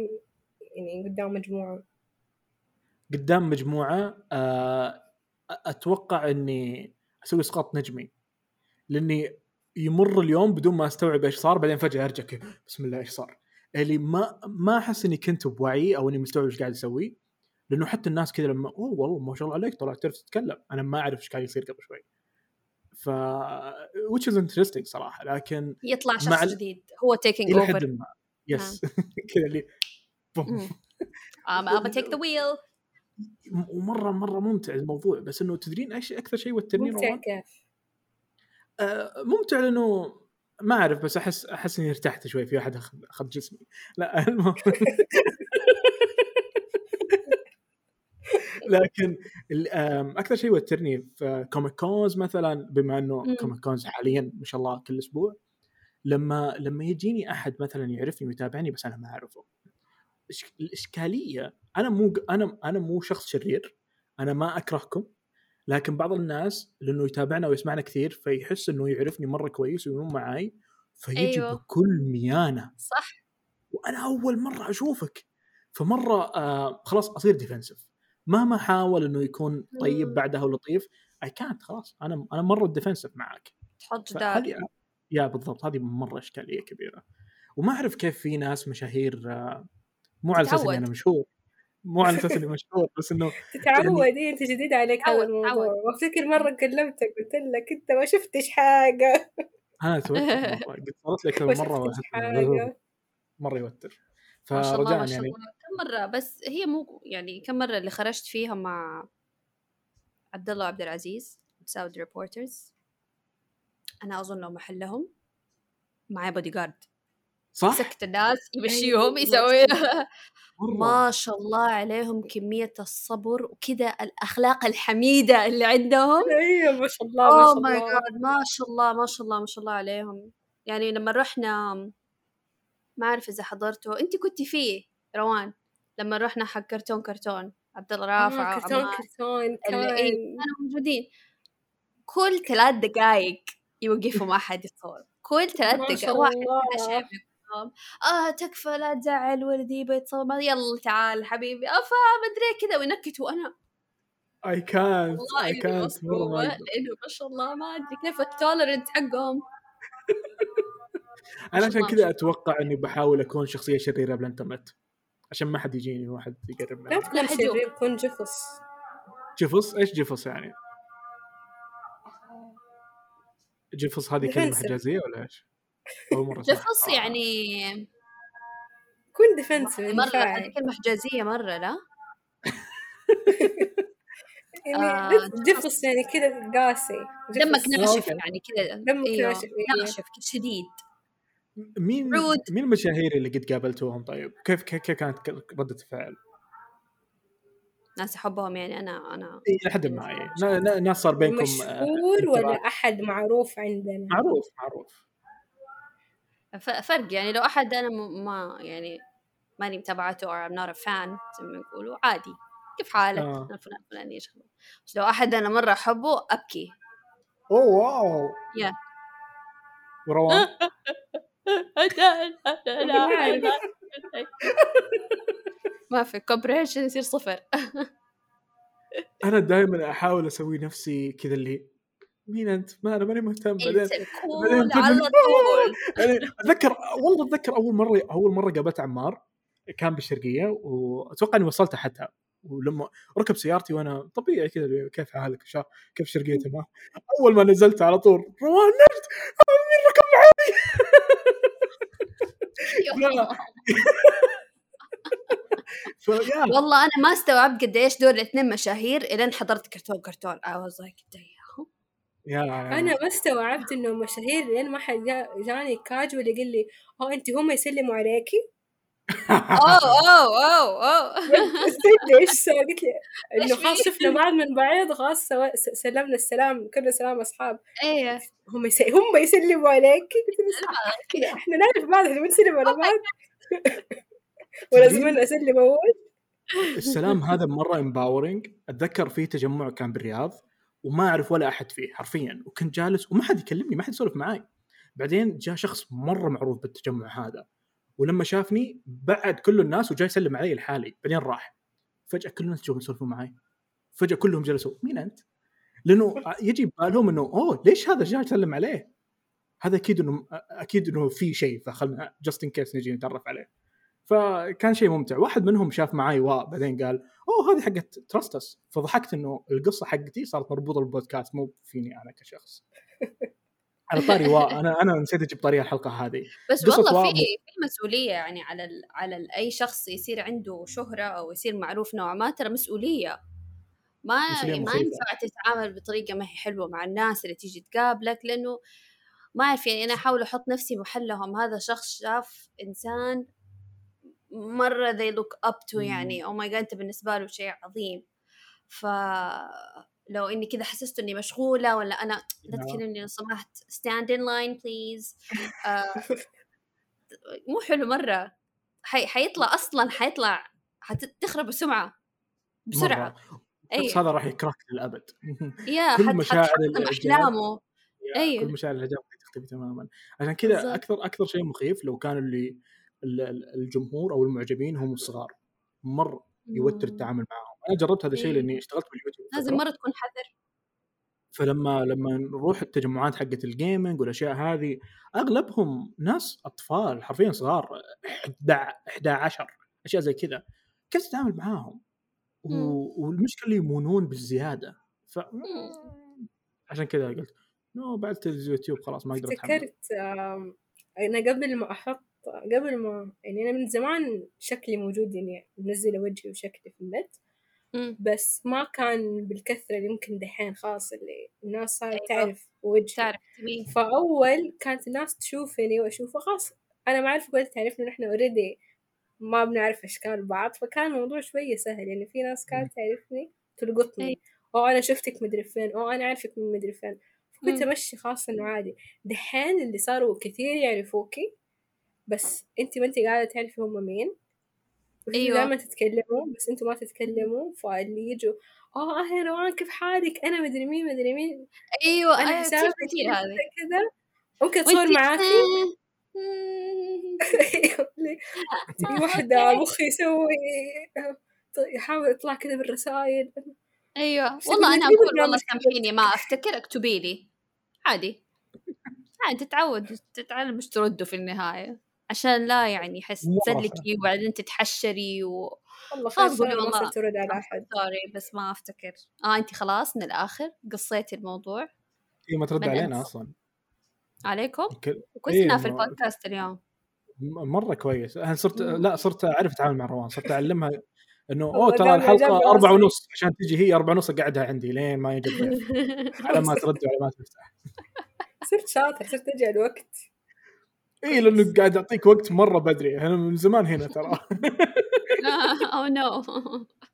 يعني قدام مجموعة. قدام مجموعة آه، أتوقع إني أسوي اسقاط نجمي. لإني يمر اليوم بدون ما أستوعب إيش صار بعدين فجأة أرجع كيف بسم الله إيش صار. اللي ما ما أحس إني كنت بوعي أو إني مستوعب إيش قاعد أسوي. لأنه حتى الناس كذا لما أوه والله ما شاء الله عليك طلعت تعرف تتكلم. أنا ما أعرف إيش قاعد يصير قبل شوي. ف which is interesting صراحة لكن يطلع شخص مع... جديد هو taking over yes كذا اللي ابى take the wheel ومرة مرة ممتع الموضوع بس إنه تدرين إيش أكثر شيء وترني ممتع كيف؟ آه ممتع لأنه ما أعرف بس أحس أحس إني ارتحت شوي في احد أخذ جسمي. لا [laughs] المهم. [laughs] [laughs] لكن أكثر شيء يوترني في Comic Cons مثلا بما إنه Comic Cons حاليا ما شاء الله كل أسبوع لما لما يجيني أحد مثلا يعرفني ويتابعني بس أنا ما أعرفه الإشكالية أنا مو أنا أنا مو شخص شرير أنا ما أكرهكم لكن بعض الناس لأنه يتابعنا ويسمعنا كثير فيحس إنه يعرفني مرة كويس ويمون معاي فيجي أيوه. بكل ميانة. صح. وأنا أول مرة أشوفك. فمرة آه خلاص أصير defensive مهما حاول إنه يكون طيب بعدها ولطيف اي كانت خلاص. أنا أنا مرة defensive معك. تحط جدار yeah بالضبط هذه مرة إشكالية كبيرة. وما أعرف كيف في ناس مشاهير آه مو على أساس إني أنا مشهور. مو على أساس إني [laughs] مشهور بس إنه تتعود يعني... أنت جديد عليك هذا الموضوع وأفتكر مرة كلمتك قلت لك أنت ما شفتش حاجة. أنا توتر [laughs] مره قد صارت لي كم مرة [laughs] مرة يوتر. فرجاء يعني. كم مرة بس هي مو يعني كم مرة اللي خرجت فيها مع عبد الله وعبد العزيز Saudi Reporters أنا أظن لو محلهم معي بودي جارد صح؟ سكت الناس يمشيهم أيوة، يسوي ما شاء الله عليهم كمية الصبر وكذا الأخلاق الحميدة اللي عندهم. أيوة ما شاء الله ما شاء الله. ما شاء الله ما شاء الله ما شاء الله عليهم. يعني لما رحنا ما أعرف إذا حضرته. أنت كنت فيه روان؟ لما رحنا حق كرتون كرتون عبد الله رافع آه كرتون كرتون كان كانوا موجودين. كل ثلاث دقائق يوقفوا مع أحد يتصور كل ثلاث دقائق واحد شايف آه تكفى لا تزعل ولدي بيتصور يلا تعال حبيبي. أفا مدري كذا وينكت وأنا اي كانت اي كانت مره لأنه ما شاء الله ما أدري كيف ال tolerance حقهم. [laughs] أنا عشان كذا أتوقع إني بحاول أكون شخصية شريرة بالانترنت عشان ما حد يجيني واحد يقرب معي لا تكون شرير كن جفص. جفص؟ إيش جفص يعني؟ جفص هذه كلمة حجازية ولا إيش؟ أول مرة جفص يعني كن defensive مرة هذه كلمة حجازية مرة لا؟ [laughs] يعني آه جفص. يعني كذا قاسي. دمك ناشف يعني كذا. دمك أيوه. ناشف ناشف شديد. مين رود. مين المشاهير اللي قد قابلتوهم طيب؟ كيف كيف كانت ردة الفعل؟ ناس أحبهم يعني أنا أنا إي لحد ما إيه. ناس صار بينكم مشهور ولا أحد معروف عندنا؟ معروف معروف فرق يعني لو أحد أنا ما يعني ماني متابعته أو I'm not a fan زي ما يقولوا عادي كيف حالك؟ آه. فلان فلان إيش بس لو أحد أنا مرة أحبه أبكي أوه wow yeah وروان [laughs] [laughs] ما في comparison يصير صفر. [laughs] أنا دائما أحاول أسوي نفسي كذا اللي مين أنت؟ ما أنا ماني مهتم بعدين بعدين على طول. [laughs] أتذكر والله أتذكر أول مرة أول مرة قابلت عمار كان بالشرقية وأتوقع إني وصلت حتى. ولما ركب سيارتي وأنا طبيعي كذا كيف حالك؟ كيف شرقيه تمام أول ما نزلت على طول روان نجد! مين ركب معاي [laughs] [laughs] والله أنا ما استوعبت قديش دول الإثنين مشاهير إلين حضرت كرتون كرتون. Was like يا أنا ما استوعبت إنه مشاهير لين ما حد جاني كاجوال يقول لي آه أنت هم يسلموا عليكي؟ اوه اوه اوه اوه استنى إيش [laughs] قلت لي انه خلاص شفنا بعض من بعيد خلاص سلمنا السلام كنا سلام أصحاب. إيه. هم هم يسلموا عليكي قلت إحنا نعرف بعض إحنا بنسلم على بعض. [laughs] ولازم أسلم أول. السلام [laughs] هذا مرة امباورنج أتذكر في تجمع كان بالرياض وما أعرف ولا أحد فيه حرفيا وكنت جالس وما حد يكلمني ما حد يسولف معي بعدين جاء شخص مرة معروف بالتجمع هذا. ولما شافني بعد كل الناس وجاي يسلم علي لحالي بعدين راح. فجأة كل الناس جو يسولفون معي. فجأة كلهم جلسوا. مين أنت؟ لأنه [laughs] يجي ببالهم إنه أوه ليش هذا؟ جاي يسلم عليه؟ هذا أكيد إنه أكيد إنه في شيء فخلنا just in case نجي نتعرف عليه. فكان شيء ممتع. واحد منهم شاف معي واء بعدين قال أوه هذه حقت تراستس فضحكت إنه القصة حقتي صارت مربوطة بالبودكاست مو فيني أنا كشخص. [laughs] على طاري واء أنا أنا نسيت أجيب طريقه الحلقة هذه. [laughs] بس والله في في مسؤولية يعني على ال على ال أي شخص يصير عنده شهرة أو يصير معروف نوعا ما ترى مسؤولية. ما ما ينفع تتعامل بطريقة ما هي حلوة مع الناس اللي تيجي تقابلك لأنه ما أعرف يعني أنا أحاول أحط نفسي محلهم. هذا شخص شاف إنسان مرة they look up to يعني. أو ماي جاد أنت بالنسبة له شيء عظيم. ف لو إني كذا حسست إني مشغولة ولا أنا لا. تكلمني لو سمحت in line please. آه [laughs] مو حلو مرة. حي... حيطلع أصلا حيطلع حتخرب السمعة بسرعة. أيوه هذا راح يكرهك للأبد. [laughs] يا كل مشاعر أحلامه. أيوه كل مشاعر الإعجاب تختفي تماما. عشان كذا أكثر أكثر شيء مخيف لو كانوا اللي الجمهور أو المعجبين هم الصغار. مره يوتر التعامل معهم. أنا جربت هذا الشيء إيه. لأني اشتغلت باليوتيوب لازم مرة تكون حذر. فلما لما نروح التجمعات حقت الجيمنج والأشياء هذه أغلبهم ناس أطفال حرفيا صغار 11 أشياء زي كذا. كيف تتعامل معاهم؟ والمشكلة يمونون بالزيادة. ف عشان كذا قلت no بعد اليوتيوب خلاص ما أقدر افتكرت أنا قبل ما أحط قبل ما يعني أنا من زمان شكلي موجود يعني منزلة وجهي وشكلي في النت بس ما كان بالكثرة اللي يمكن دحين خلاص اللي الناس صارت أيوة. تعرف وجهي. تعرف فأول كانت الناس تشوفني وأشوفه خلاص أنا ما أعرف قلت تعرفني نحن already ما بنعرف أشكال بعض فكان الموضوع شوية سهل يعني في ناس كانت تعرفني تلقطني. أيوة. أو أنا شفتك مدري فين أو أنا أعرفك من مدري فين. كنت أمشي خاص إنه عادي. دحين اللي صاروا كثير يعرفوكي بس أنت ما أنت قاعدة تعرفي هم مين؟ أيوه. دائما تتكلموا بس أنتوا ما تتكلموا فاللي يجوا آه أهلا روان كيف حالك؟ أنا مدري مين مدري مين. أيوه أنا أيوة حسابي كثير هذه كذا ممكن تصور معاكي؟ في وحدة مخي يسوي يحاول يطلع كذا بالرسائل أيوه. والله أنا أقول والله سامحيني ما افتكر اكتبي لي. عادي. عادي تتعود تتعلم مش تردوا في النهاية. عشان لا يعني يحس تسلكي وبعدين تتحشري و والله خلاص والله ترد على أحد. سوري بس ما أفتكر. آه انت خلاص من الآخر قصيتي الموضوع. هي ما ترد علينا أصلا. عليكم؟ كويسنا إيه في البودكاست اليوم. مرة كويس. أنا صرت لا صرت أعرف أتعامل مع روان. صرت أعلمها إنه [laughs] أوه ترى الحلقة أربعة ونص عشان تجي هي أربعة ونص اقعدها عندي لين ما يجي على ما [laughs] ترد وعلى ما تفتح. صرت شاطر صرت أجي على الوقت. اي لأنه قاعد اعطيك وقت مرة بدري. أنا من زمان هنا ترى. [laughs] أو نو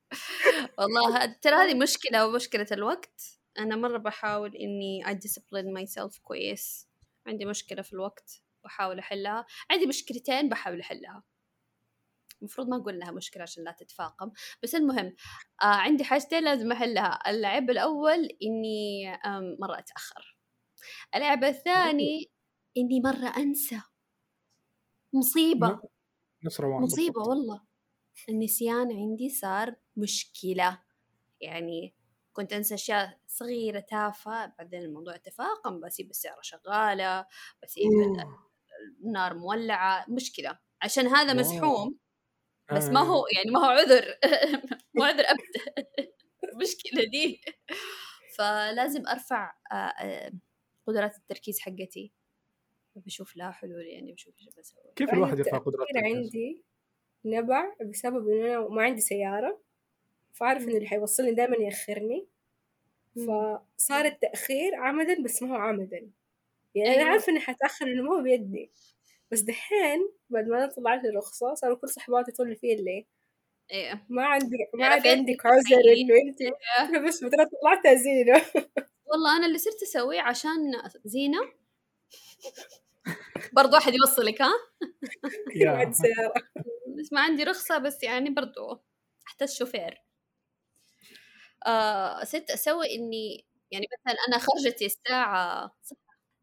[laughs] والله ترى هذه مشكلة ومشكله الوقت. أنا مرة بحاول إني أ discipline myself كويس. عندي مشكلة في الوقت بحاول أحلها. عندي مشكلتين بحاول أحلها. المفروض ما أقول انها مشكلة عشان لا تتفاقم. بس المهم آه عندي حاجتين لازم أحلها. العيب الأول إني مرة أتأخر. العيب الثاني إني مرة أنسى. مصيبة. نفس روان مصيبة والله. النسيان عندي صار مشكلة. يعني كنت أنسى أشياء صغيرة تافهة بعدين الموضوع تفاقم بسيب السيارة شغالة بسيب النار مولعة. مشكلة. عشان هذا مسحوم بس ما هو آه. يعني ما هو عذر. [laughs] مو عذر أبدا المشكلة [laughs] دي. فلازم أرفع آه، آه، قدرات التركيز حقتي. بشوف لها حلول يعني بشوف إيش بسوي. كيف الواحد يرفع قدرات عندي نبع بسبب إنه أنا ما عندي سيارة فعارف إنه اللي حيوصلني دائما يأخرني. فصار التأخير عمدا بس ما هو عمدا. يعني أيوة. أنا عارفة إني حتأخر إنه ما هو بيدي. بس دحين بعد ما أنا طلعت الرخصة صاروا كل صحباتي يطولوا في اللي إيه ما عندي ما عاد عندك عذر إنه انت أنا بس ترى طلعتها زينة. والله أنا اللي صرت أسويه عشان زينة. برضو واحد يوصلك ها؟ يا. [laughs] بس ما عندي رخصة بس يعني برضو أحتاج شوفير. آه صرت أسوي إني يعني مثلا أنا خرجتي الساعة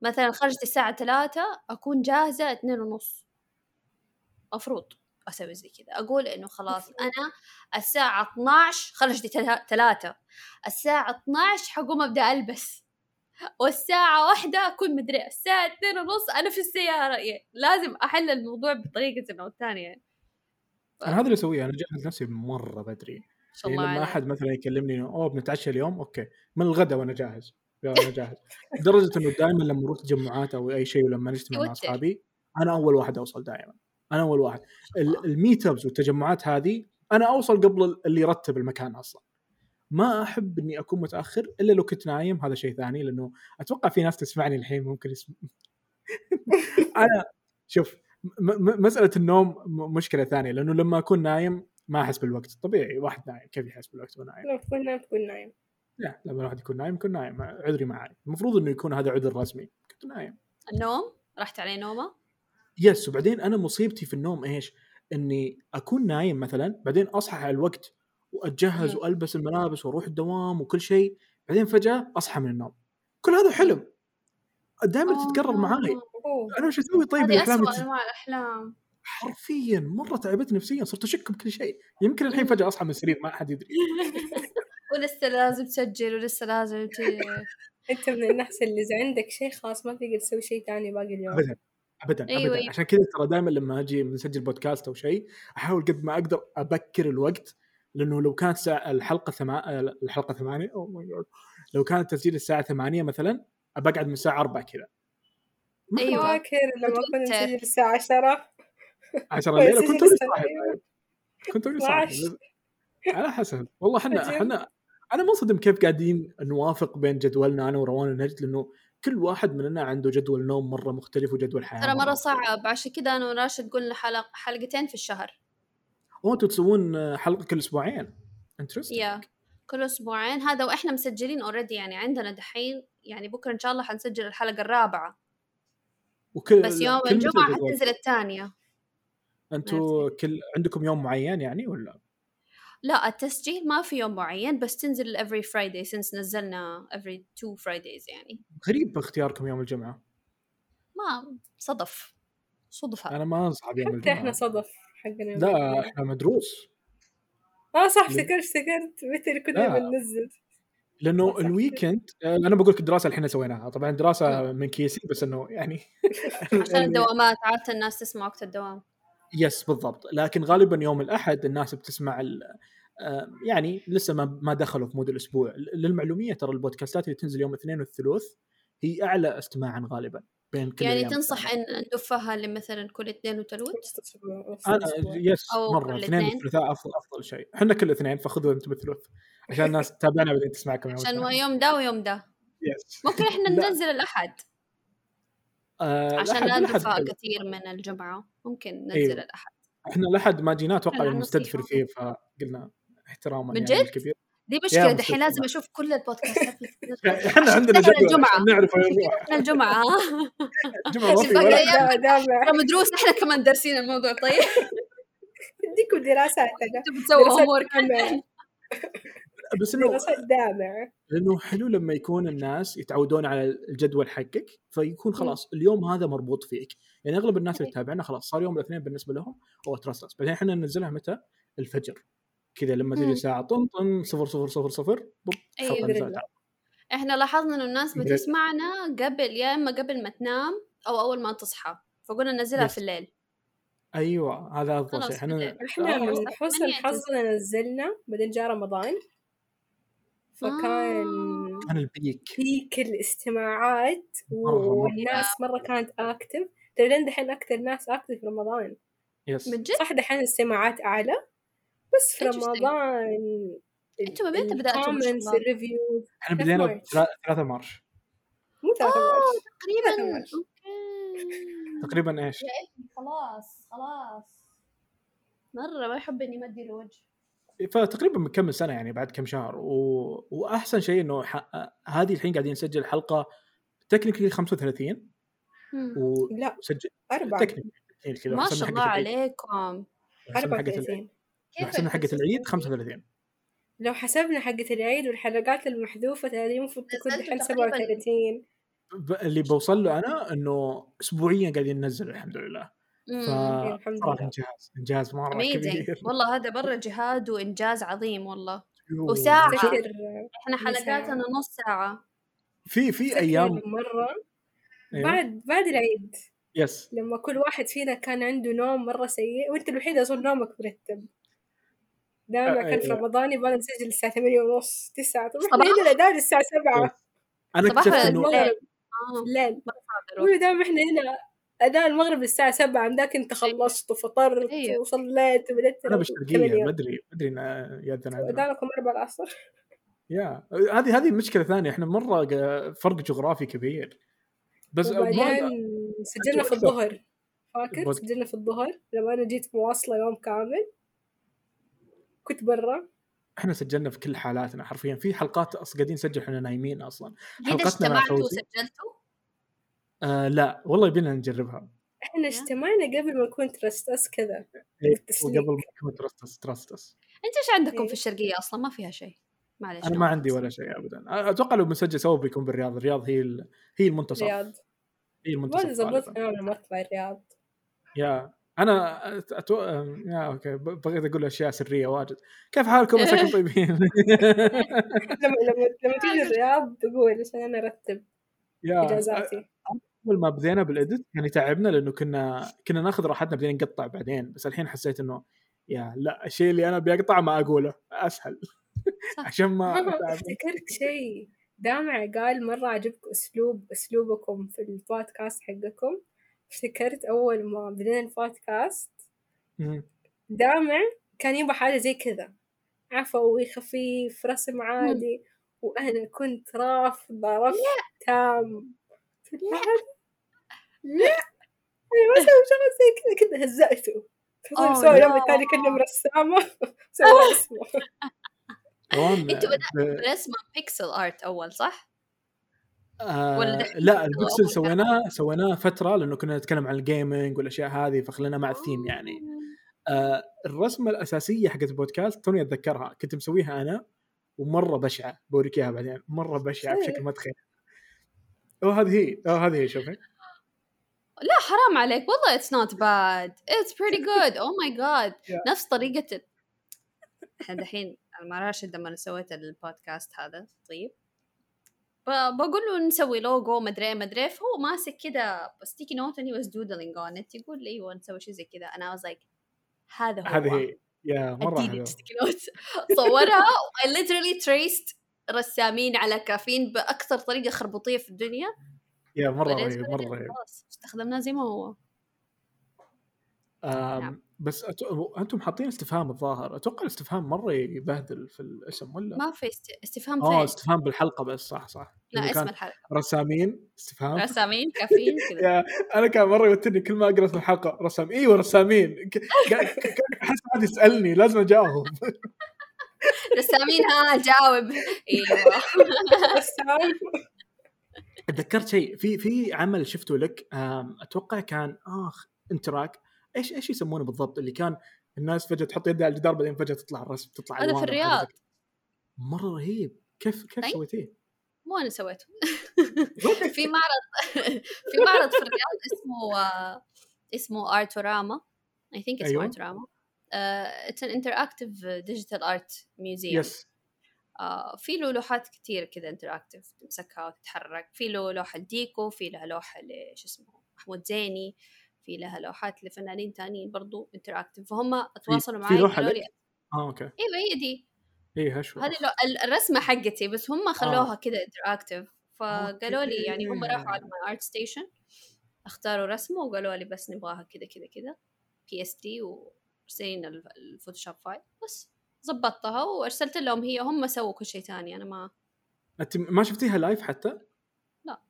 مثلا خرجتي الساعة ثلاثة أكون جاهزة اثنين ونص. مفروض أسوي زي كذا. أقول إنه خلاص [laughs] أنا الساعة 12 خرجتي ثلاثة. الساعة 12 حقوم أبدأ ألبس. والساعة واحدة أكون مدري الساعة اثنين ونص أنا في السيارة. يعني لازم أحل الموضوع بطريقة أو ثانية ف... أنا هذا اللي أسويه أنا أجهز نفسي مرة بدري. شاء الله يعني لما أحد مثلا يكلمني أوه بنتعشى اليوم؟ أوكي. من الغداء وأنا جاهز. أنا جاهز. [laughs] لدرجة إنه دائما لما نروح تجمعات أو أي شيء ولما نجتمع مع أصحابي أنا أول واحد أوصل دائما. أنا أول واحد. الميت أبز والتجمعات هذه أنا أوصل قبل اللي يرتب المكان أصلا. ما أحب إني أكون متأخر إلا لو كنت نايم هذا شيء ثاني لأنه أتوقع في ناس تسمعني الحين ممكن يسم... [laughs] أنا شوف مسألة النوم مشكلة ثانية لأنه لما أكون نايم ما أحس بالوقت طبيعي واحد نايم كيف يحس بالوقت وهو نايم؟ لو تكون نايم تكون نايم لا لما الواحد يكون نايم يكون نايم عذري معي المفروض إنه يكون هذا عذر رسمي كنت نايم النوم رحت عليه نومة يس وبعدين أنا مصيبتي في النوم إيش؟ إني أكون نايم مثلا بعدين أصحى على الوقت وأتجهز مم. وألبس الملابس وأروح الدوام وكل شيء بعدين فجأة أصحى من النوم. كل هذا حلم. دائما تتكرر معاي. أنا وش أسوي؟ طيب الأحلام أنواع الأحلام. حرفيا مرة تعبت نفسيا صرت أشك بكل شيء. يمكن الحين فجأة أصحى من السرير ما احد يدري. [laughs] ولسه لازم تسجل ولسه لازم ت... [laughs] أنت من الناس اللي إذا عندك شيء خلاص ما تقدر تسوي شيء ثاني باقي اليوم. ابدا ابدا أيوة ابدا. أيوة. عشان كذا ترى دائما لما أجي نسجل بودكاست أو شيء أحاول قد ما أقدر أبكر الوقت. لأنه لو كانت الحلقة ثما... الحلقة ثمانية أو ماي جاد لو كان التسجيل الساعة ثمانية مثلا بقعد من الساعة 4 كذا. أيوه. فاكر لما كنا نسجل الساعة 10 10 الليل كنت كنت على حسب. والله إحنا إحنا أنا منصدم كيف قاعدين نوافق بين جدولنا أنا وروان النجد لأنه كل واحد مننا عنده جدول نوم مرة مختلف وجدول حياة ترى مرة صعب. عشان كذا أنا وراشد قلنا حلق حلقتين في الشهر. وأنتم تسوون حلقة كل أسبوعين. interesting yeah كل أسبوعين. هذا وإحنا مسجلين already يعني عندنا دحين. يعني بكرة إن شاء الله حنسجل الحلقة الرابعة. وكل بس يوم الجمعة حتنزل الثانية. أنتوا كل عندكم يوم معين يعني ولا؟ لا التسجيل ما في يوم معين بس تنزل every Friday since نزلنا every two Fridays يعني. غريب اختياركم يوم الجمعة. ما صدف. صدفة. أنا ما أصحاب يوم [laughs] الجمعة. إحنا صدف. حقنا لا إحنا مدروس. آه صح افتكرت افتكرت. متى كنا بننزل لأنه ال weekend آه، أنا بقول لك الدراسة الحين سويناها. طبعا دراسة من كيسي بس إنه يعني [laughs] عشان الدوامات عادة الناس تسمع وقت الدوام. yes بالضبط. لكن غالبا يوم الأحد الناس بتسمع آه، يعني لسه ما ما دخلوا في mood الأسبوع. للمعلومية ترى البودكاستات اللي تنزل يوم الاثنين والثلاث هي أعلى استماعا غالبا. بين كل يعني تنصح إن ندفها لمثلا كل اثنين وثلاث أنا يس مرة اثنين وثلاثاء أفضل أفضل شيء. إحنا كل اثنين فخذوا أنتم الثلاث عشان الناس تتابعنا بعدين تسمعكم يوم عشان يوم ده ويوم ده. يس ممكن إحنا [laughs] ننزل الأحد. آه عشان لا ندفع كثير من الجمعة. ممكن ننزل أيوه. الأحد. إحنا الأحد ما جينا أتوقع المستدفر فيه فقلنا احتراما من يعني جد؟ الكبير. دي مشكلة دحين لازم أشوف كل البودكاستات [laughs] إحنا عندنا جدول الجمعة. نعرف [laughs] إحنا الجمعة الجمعة ما مدروس إحنا كمان دارسين الموضوع. طيب. اديكم دراسات أنتم بتسووا هوم [laughs] بس إنه لأنه حلو لما يكون الناس يتعودون على الجدول حقك فيكون خلاص اليوم هذا مربوط فيك. يعني أغلب الناس اللي تتابعنا خلاص صار يوم الاثنين بالنسبة لهم هو trust بعدين إحنا ننزلها متى؟ الفجر. كذا لما تجي ساعة طن طن صفر صفر صفر صفر أيوة. إحنا لاحظنا إنه الناس بتسمعنا قبل يا إما قبل ما تنام أو أول ما تصحى فقلنا ننزلها في الليل. أيوه هذا أفضل شيء. إحنا إحنا من حسن حظنا نزلنا بعدين جاء رمضان. فكان آه. كان ال peak. peak الاستماعات والناس مرة كانت active ترى دحين أكثر ناس active في رمضان؟ yes من جد؟ صح دحين الاستماعات أعلى. بس في رمضان أنتوا من متى بدأتوا ال review إحنا بدينا 3 March. مو 3 March. تقريبا. تقريبا إيش؟ خلاص خلاص. مرة ما يحب إني مدي الوجه فتقريبا من كم سنة يعني بعد كم شهر. و... وأحسن شيء إنه ح... هذه الحين قاعدين نسجل حلقة تكنيكلي 35 و... لا سجل أربعة ما شاء الله عليكم. 34 حسبنا حقة العيد 35 لو حسبنا حقة العيد والحلقات المحذوفة هذه المفروض تكون الحين 37 اللي بوصل له أنا إنه اسبوعيا قاعدين ننزل الحمد لله. صراحة انجاز انجاز مرة كبير. والله هذا برا جهاد وإنجاز عظيم والله. وساعة. إحنا حلقاتنا نص ساعة. في في أيام. مرة. أيوه. بعد بعد العيد. يس لما كل واحد فينا كان عنده نوم مرة سيء وأنت الوحيد أظن نومك مرتب. دائما كان في رمضان يبغى نسجل الساعة ثمانية ونص تسعة طبعا إحنا الأذان الساعة سبعة. أنا اكتشفت إنه الليل. الليل دائما إحنا هنا أذان المغرب الساعة سبعة عندك أنت خلصت وفطرت أيوه. وصليت وبدأت أنا بالشرقية بدري بدري يأذن عندنا. أذانكم أربعة العصر يا هذه هذه مشكلة ثانية إحنا مرة فرق جغرافي كبير. بس وبعدين سجلنا في الظهر. فاكر؟ سجلنا في الظهر لما أنا جيت مواصلة يوم كامل. كنت برا. إحنا سجلنا في كل حالاتنا حرفيا. في حلقات أصلا قاعدين نسجل إحنا نايمين أصلا. حلقتنا مع فوزي وسجلتوا؟ آه لا والله يبينا نجربها. إحنا اجتمعنا قبل ما نكون Trust Us كذا. إيه، وقبل ما نكون Trust Us Trust Us أنت إيش عندكم إيه. في الشرقية أصلا؟ ما فيها شيء. معلش. أنا ما عندي ولا شيء ابدا. أتوقع لو بنسجل سوا بيكون بالرياض. الرياض هي ال... هي المنتصف. الرياض هي المنتصف زبطت لما أطلع الرياض. yeah. أنا أتو... yeah okay بغيت أقول أشياء سرية واجد. كيف حالكم؟ مساكم طيبين. [laughs] لما لما لما تيجي الرياض تقول عشان أنا أرتب إجازاتي. أول ما بدينا بالإدت كان يتعبنا لأنه كنا كنا ناخذ راحتنا بدينا نقطع بعدين بس الحين حسيت إنه يا لا الشيء اللي أنا أبي أقطعه ما أقوله أسهل. عشان ما [laughs] افتكرت شيء. دامع قال مرة عجبك أسلوب أسلوبكم في البودكاست حقكم. افتكرت أول ما بدينا البودكاست. دامع كان يبغى حاجة زي كذا. عفوي خفيف رسم عادي. وأنا كنت رافضة رفض تام. لا. لا. أنا ما أسوي شغل زي كذا. كذا هزأته سوى يوم الثاني كلم رسامة [laughs] سوى اسمه [laughs] أنتوا بدأتوا برسمة pixel art أول صح؟ آه لا البكسل سويناه سويناه فترة لأنه كنا نتكلم عن ال gaming والأشياء هذه فخلينا مع الثيم يعني. آه الرسمة الأساسية حقت البودكاست توني أتذكرها كنت مسويها أنا ومرة بشعة بوريك إياها بعدين مرة بشعة بشكل ما تخيل. وهذه هي هذه هي شوفي. لا حرام عليك والله it's not bad it's pretty good oh my God نفس طريقة إحنا دحين راشد لما سويت البودكاست هذا طيب. بقول له نسوي لوجو مدري مدري فهو ماسك كذا sticky note he was doodling on it. يقول لي أيوه نسوي شيء زي كذا. أنا was like هذا هو. هذه يا مرة حلو صورها. I literally traced رسامين على كافين بأكثر طريقة خربوطيه في الدنيا. يا مرة رهيب مرة رهيب. استخدمناه زي ما هو. نعم. بس أت... أنتم حاطين استفهام الظاهر أتوقع الاستفهام مرة يبهدل في الاسم ولا؟ ما في استفهام آه استفهام بالحلقة بس صح صح. لا اسم الحلقة. رسامين استفهام. رسامين [laughs] كافيين كذا. أنا كان مرة يوترني كل ما أقرأ اسم الحلقة رسام إيوه رسامين. أحس واحد يسألني لازم أجاوب. [laughs] رسامين ها جاوب. إيوه. [laughs] تذكرت شيء في في عمل شفته لك أتوقع كان آخ إنتراك. إيش إيش يسمونه بالضبط؟ اللي كان الناس فجأة تحط يدها على الجدار بعدين فجأة تطلع الرسم تطلع هذا في الرياض. مرة رهيب. كيف كيف طيب. سويتيه؟ مو أنا سويته. [laughs] في معرض [laughs] في معرض في الرياض اسمه اسمه ارتوراما I think اسمه ارتوراما it's an interactive digital art museum yes في له لوحات كثير كذا interactive تمسكها وتتحرك. في له لوحة ديكو في لها لوحة لش اسمه محمود زيني. في لها لوحات لفنانين تانيين برضو interactive فهم تواصلوا معي في لوحة لي... آه okay. أيوه هي دي. إيه هشو هذه الرسمة حقتي بس هم خلوها آه. كذا interactive فقالوا لي يعني هم راحوا على ArtStation اختاروا رسمة وقالوا لي بس نبغاها كذا كذا كذا PSD ورسلنا ال Photoshop file بس. ظبطتها وارسلت لهم هي هم سووا كل شيء ثاني أنا ما أنت ما شفتيها live حتى؟ لا.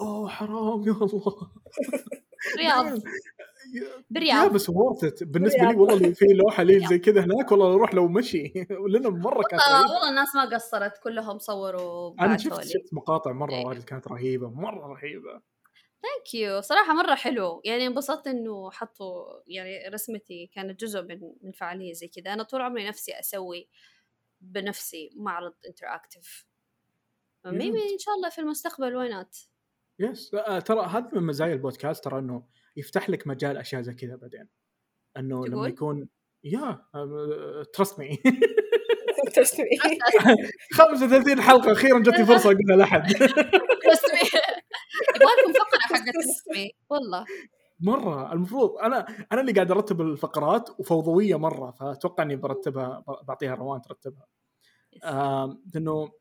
أوه حرام يا الله. [laughs] رياض. برياض. بس worth بالنسبة لي والله في [laughs] لوحة لي زي كذا هناك والله أروح لو مشي. [laughs] لأنه مرة كانت والله, الناس ما قصرت كلهم صوروا أنا شفت شفت مقاطع مرة واجد كانت رهيبة مرة رهيبة. thank you صراحة مرة حلو. يعني انبسطت إنه حطوا يعني رسمتي كانت جزء من من فعالية زي كذا. أنا طول عمري نفسي أسوي بنفسي معرض interactive maybe إن شاء الله في المستقبل وينات yes ترى هذا من مزايا البودكاست ترى إنه يفتح لك مجال أشياء زي كذا بعدين. إنه لما يكون يا trust me trust me 35 حلقة أخيرا جتني فرصة أقولها لأحد. trust me يبغى لكم فقرة حقت trust me والله. مرة. المفروض أنا أنا اللي قاعد أرتب الفقرات وفوضوية مرة فأتوقع إني برتبها بعطيها روان ترتبها. لأنه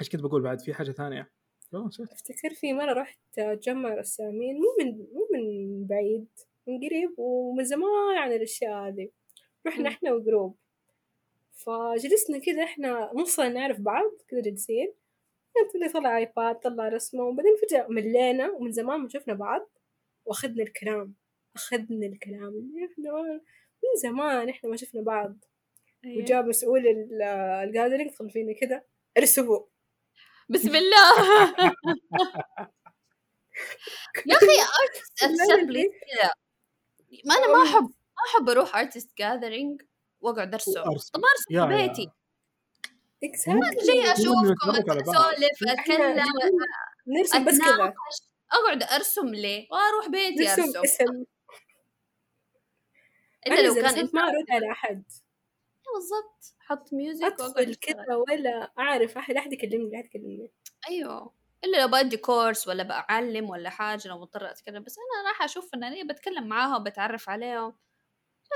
إيش كنت بقول بعد؟ في حاجة ثانية. أفتكر في مرة رحت جمع رسامين مو من مو من بعيد من قريب ومن زمان عن الأشياء هذه. رحنا إحنا وجروب. فجلسنا كذا إحنا نص نعرف بعض كذا جالسين اللي طلع ايباد طلع رسمة وبعدين فجأة ملينا ومن زمان ما شفنا بعض وأخذنا الكلام. أخذنا الكلام. إحنا من زمان إحنا ما شفنا بعض. أيه. وجاء مسؤول ال gathering طلع فينا كذا ارسموا بسم الله. [laughs] يا أخي [laughs] artist assembly ما أنا ما احب ما أحب أروح artist gathering وأقعد أرسم. طب أرسم في بيتي. ما جاي اشوفكم أسولف أتكلم نرسم بس كذا. أقعد أرسم ليه؟ وأروح بيتي أرسم. اسم الا لو كان أنت ما أرد على أحد. بالضبط. حط music ادخل كذا ولا أعرف. احد احد يكلمني احد يكلمني. أيوه. إلا لو بدي course ولا بعلم ولا حاجة لو مضطرة أتكلم. بس أنا راح أشوف فنانيه بتكلم معاهم بتعرف عليهم.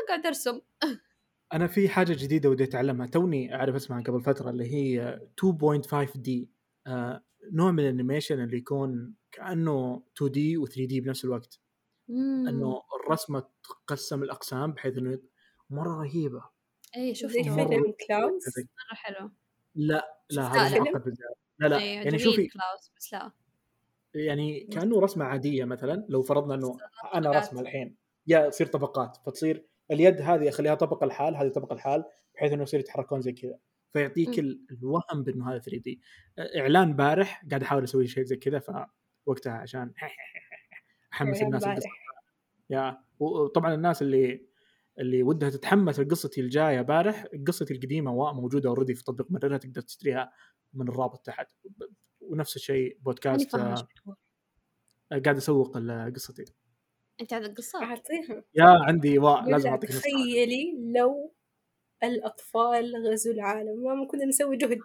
قاعد أرسم. [laughs] أنا في حاجة جديدة ودي أتعلمها. توني أعرف اسمها قبل فترة اللي هي 2.5 D آه نوع من ال animation اللي يكون كأنه 2D و 3D بنفس الوقت. إنه الرسمة تقسم الأقسام بحيث إنه مرة رهيبة. اي شوف زي فيلم كلاوس مرة حلو. لا لا هذا معقد بزياده لا لا أيوة يعني شوفي. كلاوس بس لا. يعني كأنه رسمة عادية مثلا لو فرضنا إنه أنا رسمة الحين. يا تصير طبقات. فتصير اليد هذه اخليها طبقه الحال هذه طبقه الحال بحيث إنه يصير يتحركون زي كذا. فيعطيك م. الوهم بأنه هذا 3 دي. إعلان بارح قاعد أحاول أسوي شيء زي كذا فوقتها عشان [laughs] أحمس الناس يا وطبعا الناس اللي اللي ودها تتحمس لقصتي الجاية بارح قصتي القديمة موجودة اوريدي في تطبيق مررها تقدر تشتريها من الرابط تحت. ونفس الشيء بودكاست آه قاعد أسوق قصتي. أنت عندك قصة؟ أعطيها. يا عندي واء لازم أعطيك تخيلي لو الأطفال غزوا العالم. ما كنا نسوي جهد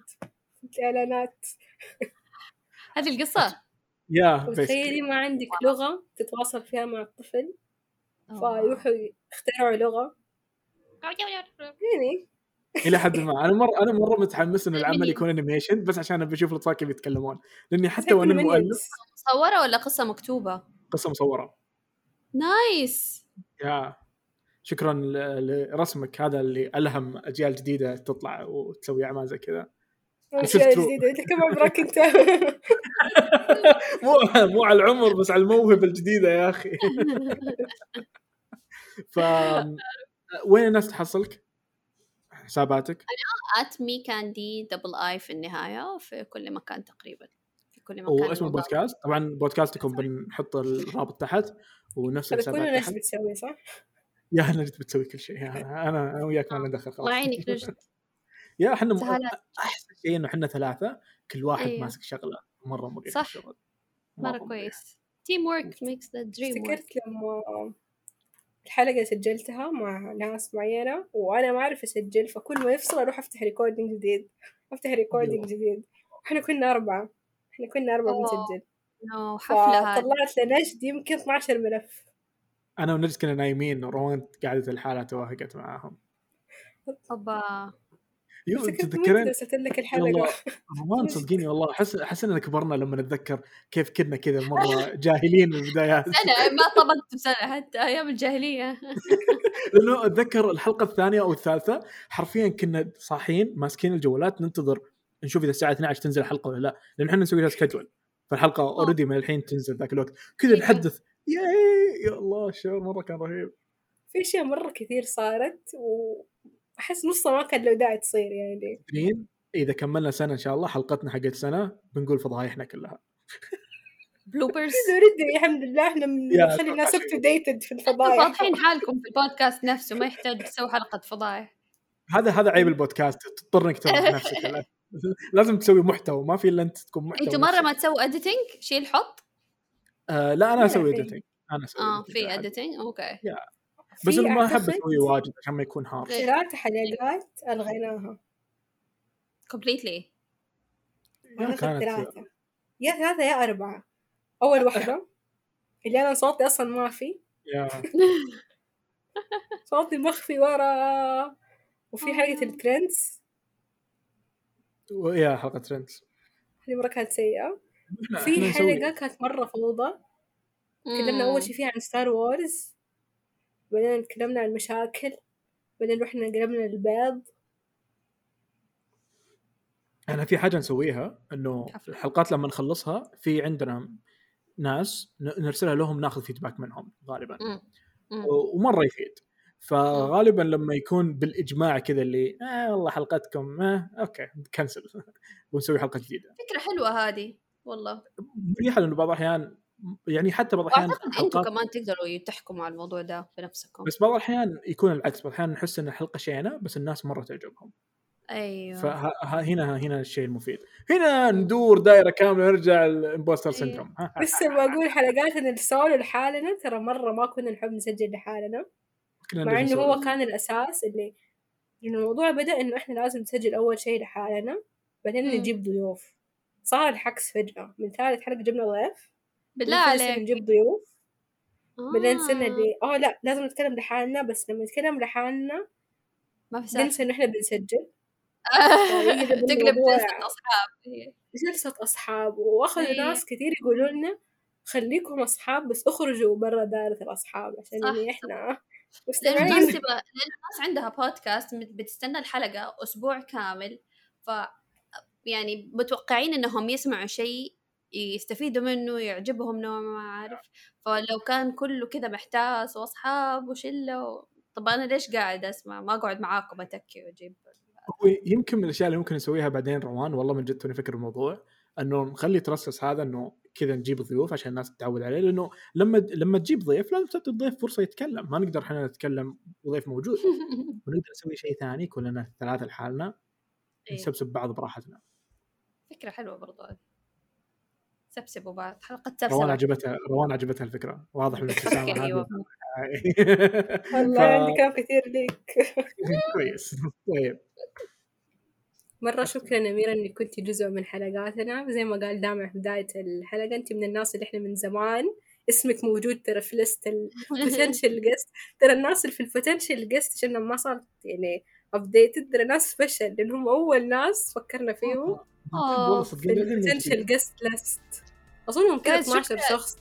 في الإعلانات. هذه القصة؟ yeah [laughs] تخيلي ما عندك لغة تتواصل فيها مع الطفل. فيروحوا يخترعوا لغة. يعني. إلى حد ما. أنا مره أنا مرة متحمس إن [laughs] العمل يكون animation [laughs] بس عشان أبي أشوف الأطفال كيف يتكلمون. لأني حتى وأنا المؤلف مصورة ولا قصة مكتوبة؟ قصة مصورة. نايس. يا. شكرا لرسمك هذا اللي ألهم أجيال جديدة تطلع وتسوي أعمال زي كذا. اجيال جديدة كم عمرك أنت؟ [laughs] مو مو على العمر بس على الموهبة الجديدة يا أخي. ف وين الناس تحصلك؟ حساباتك؟ أنا eat me candy double e في النهاية في كل مكان تقريبا في كل مكان واسم البودكاست؟ طبعا بودكاستكم بنحط الرابط تحت ونفس الحسابات كل الناس بتسوي صح؟ yeah نجد بتسوي كل شيء أنا أنا وياك ما ندخل خلاص. الله يعينك نجد yeah إحنا أحسن. شيء إنه إحنا ثلاثة كل واحد أيوه. ماسك شغلة مرة مريح صح. الشغل. مرة كويس. teamwork makes the dream افتكرت لما الحلقة سجلتها مع ناس معينة وأنا ما أعرف أسجل فكل ما يفصل أروح أفتح recording جديد. أفتح recording جديد. إحنا كنا أربعة. إحنا كنا أربعة بنسجل. نو حفلة طلعت لنجد يمكن 12 ملف أنا ونجد كنا نايمين وروان قاعدة الحالة توهقت معاهم. أوبا. يو تتذكرين؟ لك الحلقة روان صدقيني والله أحس أحس اننا كبرنا لما نتذكر كيف كنا كذا [laughs] مرة جاهلين من البدايات. سنة ما طبقت بسنة حتى أيام الجاهلية. [laughs] لأنه أتذكر الحلقة الثانية أو الثالثة حرفيا كنا صاحيين ماسكين الجوالات ننتظر نشوف إذا الساعة 12 تنزل الحلقة ولا لا. لأن إحنا نسوي لها schedule فالحلقة already من الحين تنزل ذاك الوقت. كذا نحدث. يا الله الشعور مرة كان رهيب. في أشياء مرة كثير صارت و أحس نصها ما كان له داعي تصير يعني. إذا كملنا سنة إن شاء الله حلقتنا حقت سنة بنقول فضايحنا كلها. bloopers [laughs] already الحمد لله إحنا بنخلي الناس up to dated في الفضايح. فاضحين حالكم في البودكاست نفسه ما يحتاج تسوي حلقة فضايح. هذا هذا عيب البودكاست تضطر إنك تسوي نفسك [laughs] لازم تسوي محتوى ما في إلا أنت تكون محتوى أنتوا مرة ما تسووا editing شيل حط. آه لا أنا أسوي editing أنا أسوي آه في editing okay. بس أنا ما أحب أسوي واجد عشان ما يكون harsh ثلاث حلقات ألغيناها. completely ثلاثة. yeah ثلاثة يا أربعة. أول [laughs] واحدة. اللي أنا صوتي أصلا ما في. [laughs] صوتي مخفي ورا. وفي حلقة آه. ال trends. yeah حلقة trends. هذه مرة كانت سيئة. في حلقة كانت مرة فوضى. تكلمنا أول شي فيها عن ستار وورز بعدين تكلمنا عن المشاكل بعدين رحنا قلبنا البيض أنا في حاجة نسويها إنه الحلقات لما نخلصها في عندنا ناس نرسلها لهم ناخذ feedback منهم غالبا. ومرة يفيد. فغالبا لما يكون بالإجماع كذا اللي آه والله حلقتكم آه okay cancel [laughs] ونسوي حلقة جديدة. فكرة حلوة هذه والله. مريحة لأنه بعض الأحيان يعني حتى بعض الأحيان اعتقد أنتم كمان تقدروا تحكموا على الموضوع ده بنفسكم بس بعض الأحيان يكون العكس بعض الأحيان نحس إن الحلقة شينة بس الناس مرة تعجبهم. أيوه. فهنا هنا الشيء المفيد. هنا ندور دائره كاملة نرجع لل imposter أيوه. syndrome. لسه بقول حلقاتنا السولو لحالنا ترى مرة ما كنا نحب نسجل لحالنا. مع إنه هو كان الأساس اللي إنه الموضوع بدأ إنه إحنا لازم نسجل أول شيء لحالنا بعدين نجيب ضيوف. صار العكس فجأة. من ثالث حلقة جبنا ضيف. بالله عليك. نجيب ضيوف. آه. بعدين صرنا اللي آه لا لازم نتكلم لحالنا بس لما نتكلم لحالنا ما في ننسى انه إحنا بنسجل. [laughs] تقلب جلسة أصحاب. جلسة أصحاب. وأخذوا إيه. ناس كثير يقولوا لنا خليكم أصحاب بس اخرجوا برا دائرة الأصحاب عشان يعني الناس تبغى الناس عندها بودكاست بتستنى الحلقة أسبوع كامل. ف يعني متوقعين إنهم يسمعوا شيء يستفيدوا منه يعجبهم نوع ما عارف فلو كان كله كذا محتاس وأصحاب وشلة طب أنا ليش قاعد أسمع؟ ما أقعد معاكم أتكي وأجيب. هو يمكن من الأشياء اللي ممكن نسويها بعدين روان والله من جد توني فكر الموضوع إنه نخلي ترسس هذا إنه كذا نجيب ضيوف عشان الناس تتعود عليه لأنه لما لما تجيب ضيف لازم تعطي الضيف فرصة يتكلم. ما نقدر إحنا نتكلم وضيف موجود. [laughs] ونقدر نسوي شيء ثاني كلنا ثلاثة لحالنا إيه. نسبسب بعض براحتنا. فكرة حلوة برضو سبسبوا بعض حلقة سبسبة روان عجبتها روان عجبتها الفكرة. واضح من [laughs] الابتسامة أيوه. [laughs] والله عندي كلام كثير ليك. [laughs] كويس. طيب. مرة شكرا أميرة إنك كنتي جزء من حلقاتنا. زي ما قال دامع في بداية الحلقة أنت من الناس اللي إحنا من زمان اسمك موجود ترى في list ال potential guest ترى الناس اللي في ال potential guest عشان ما صارت يعني updated ترى ناس special لأنهم أول ناس فكرنا فيهم. آه في ال potential guest list اظنهم كذا 12 شخص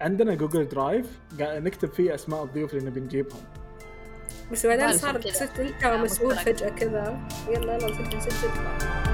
عندنا Google Drive نكتب فيه أسماء الضيوف اللي نبي نجيبهم. بس بعدين صار صرت أنت مسؤول فجأة كذا. يلا يلا نسجل نسجل.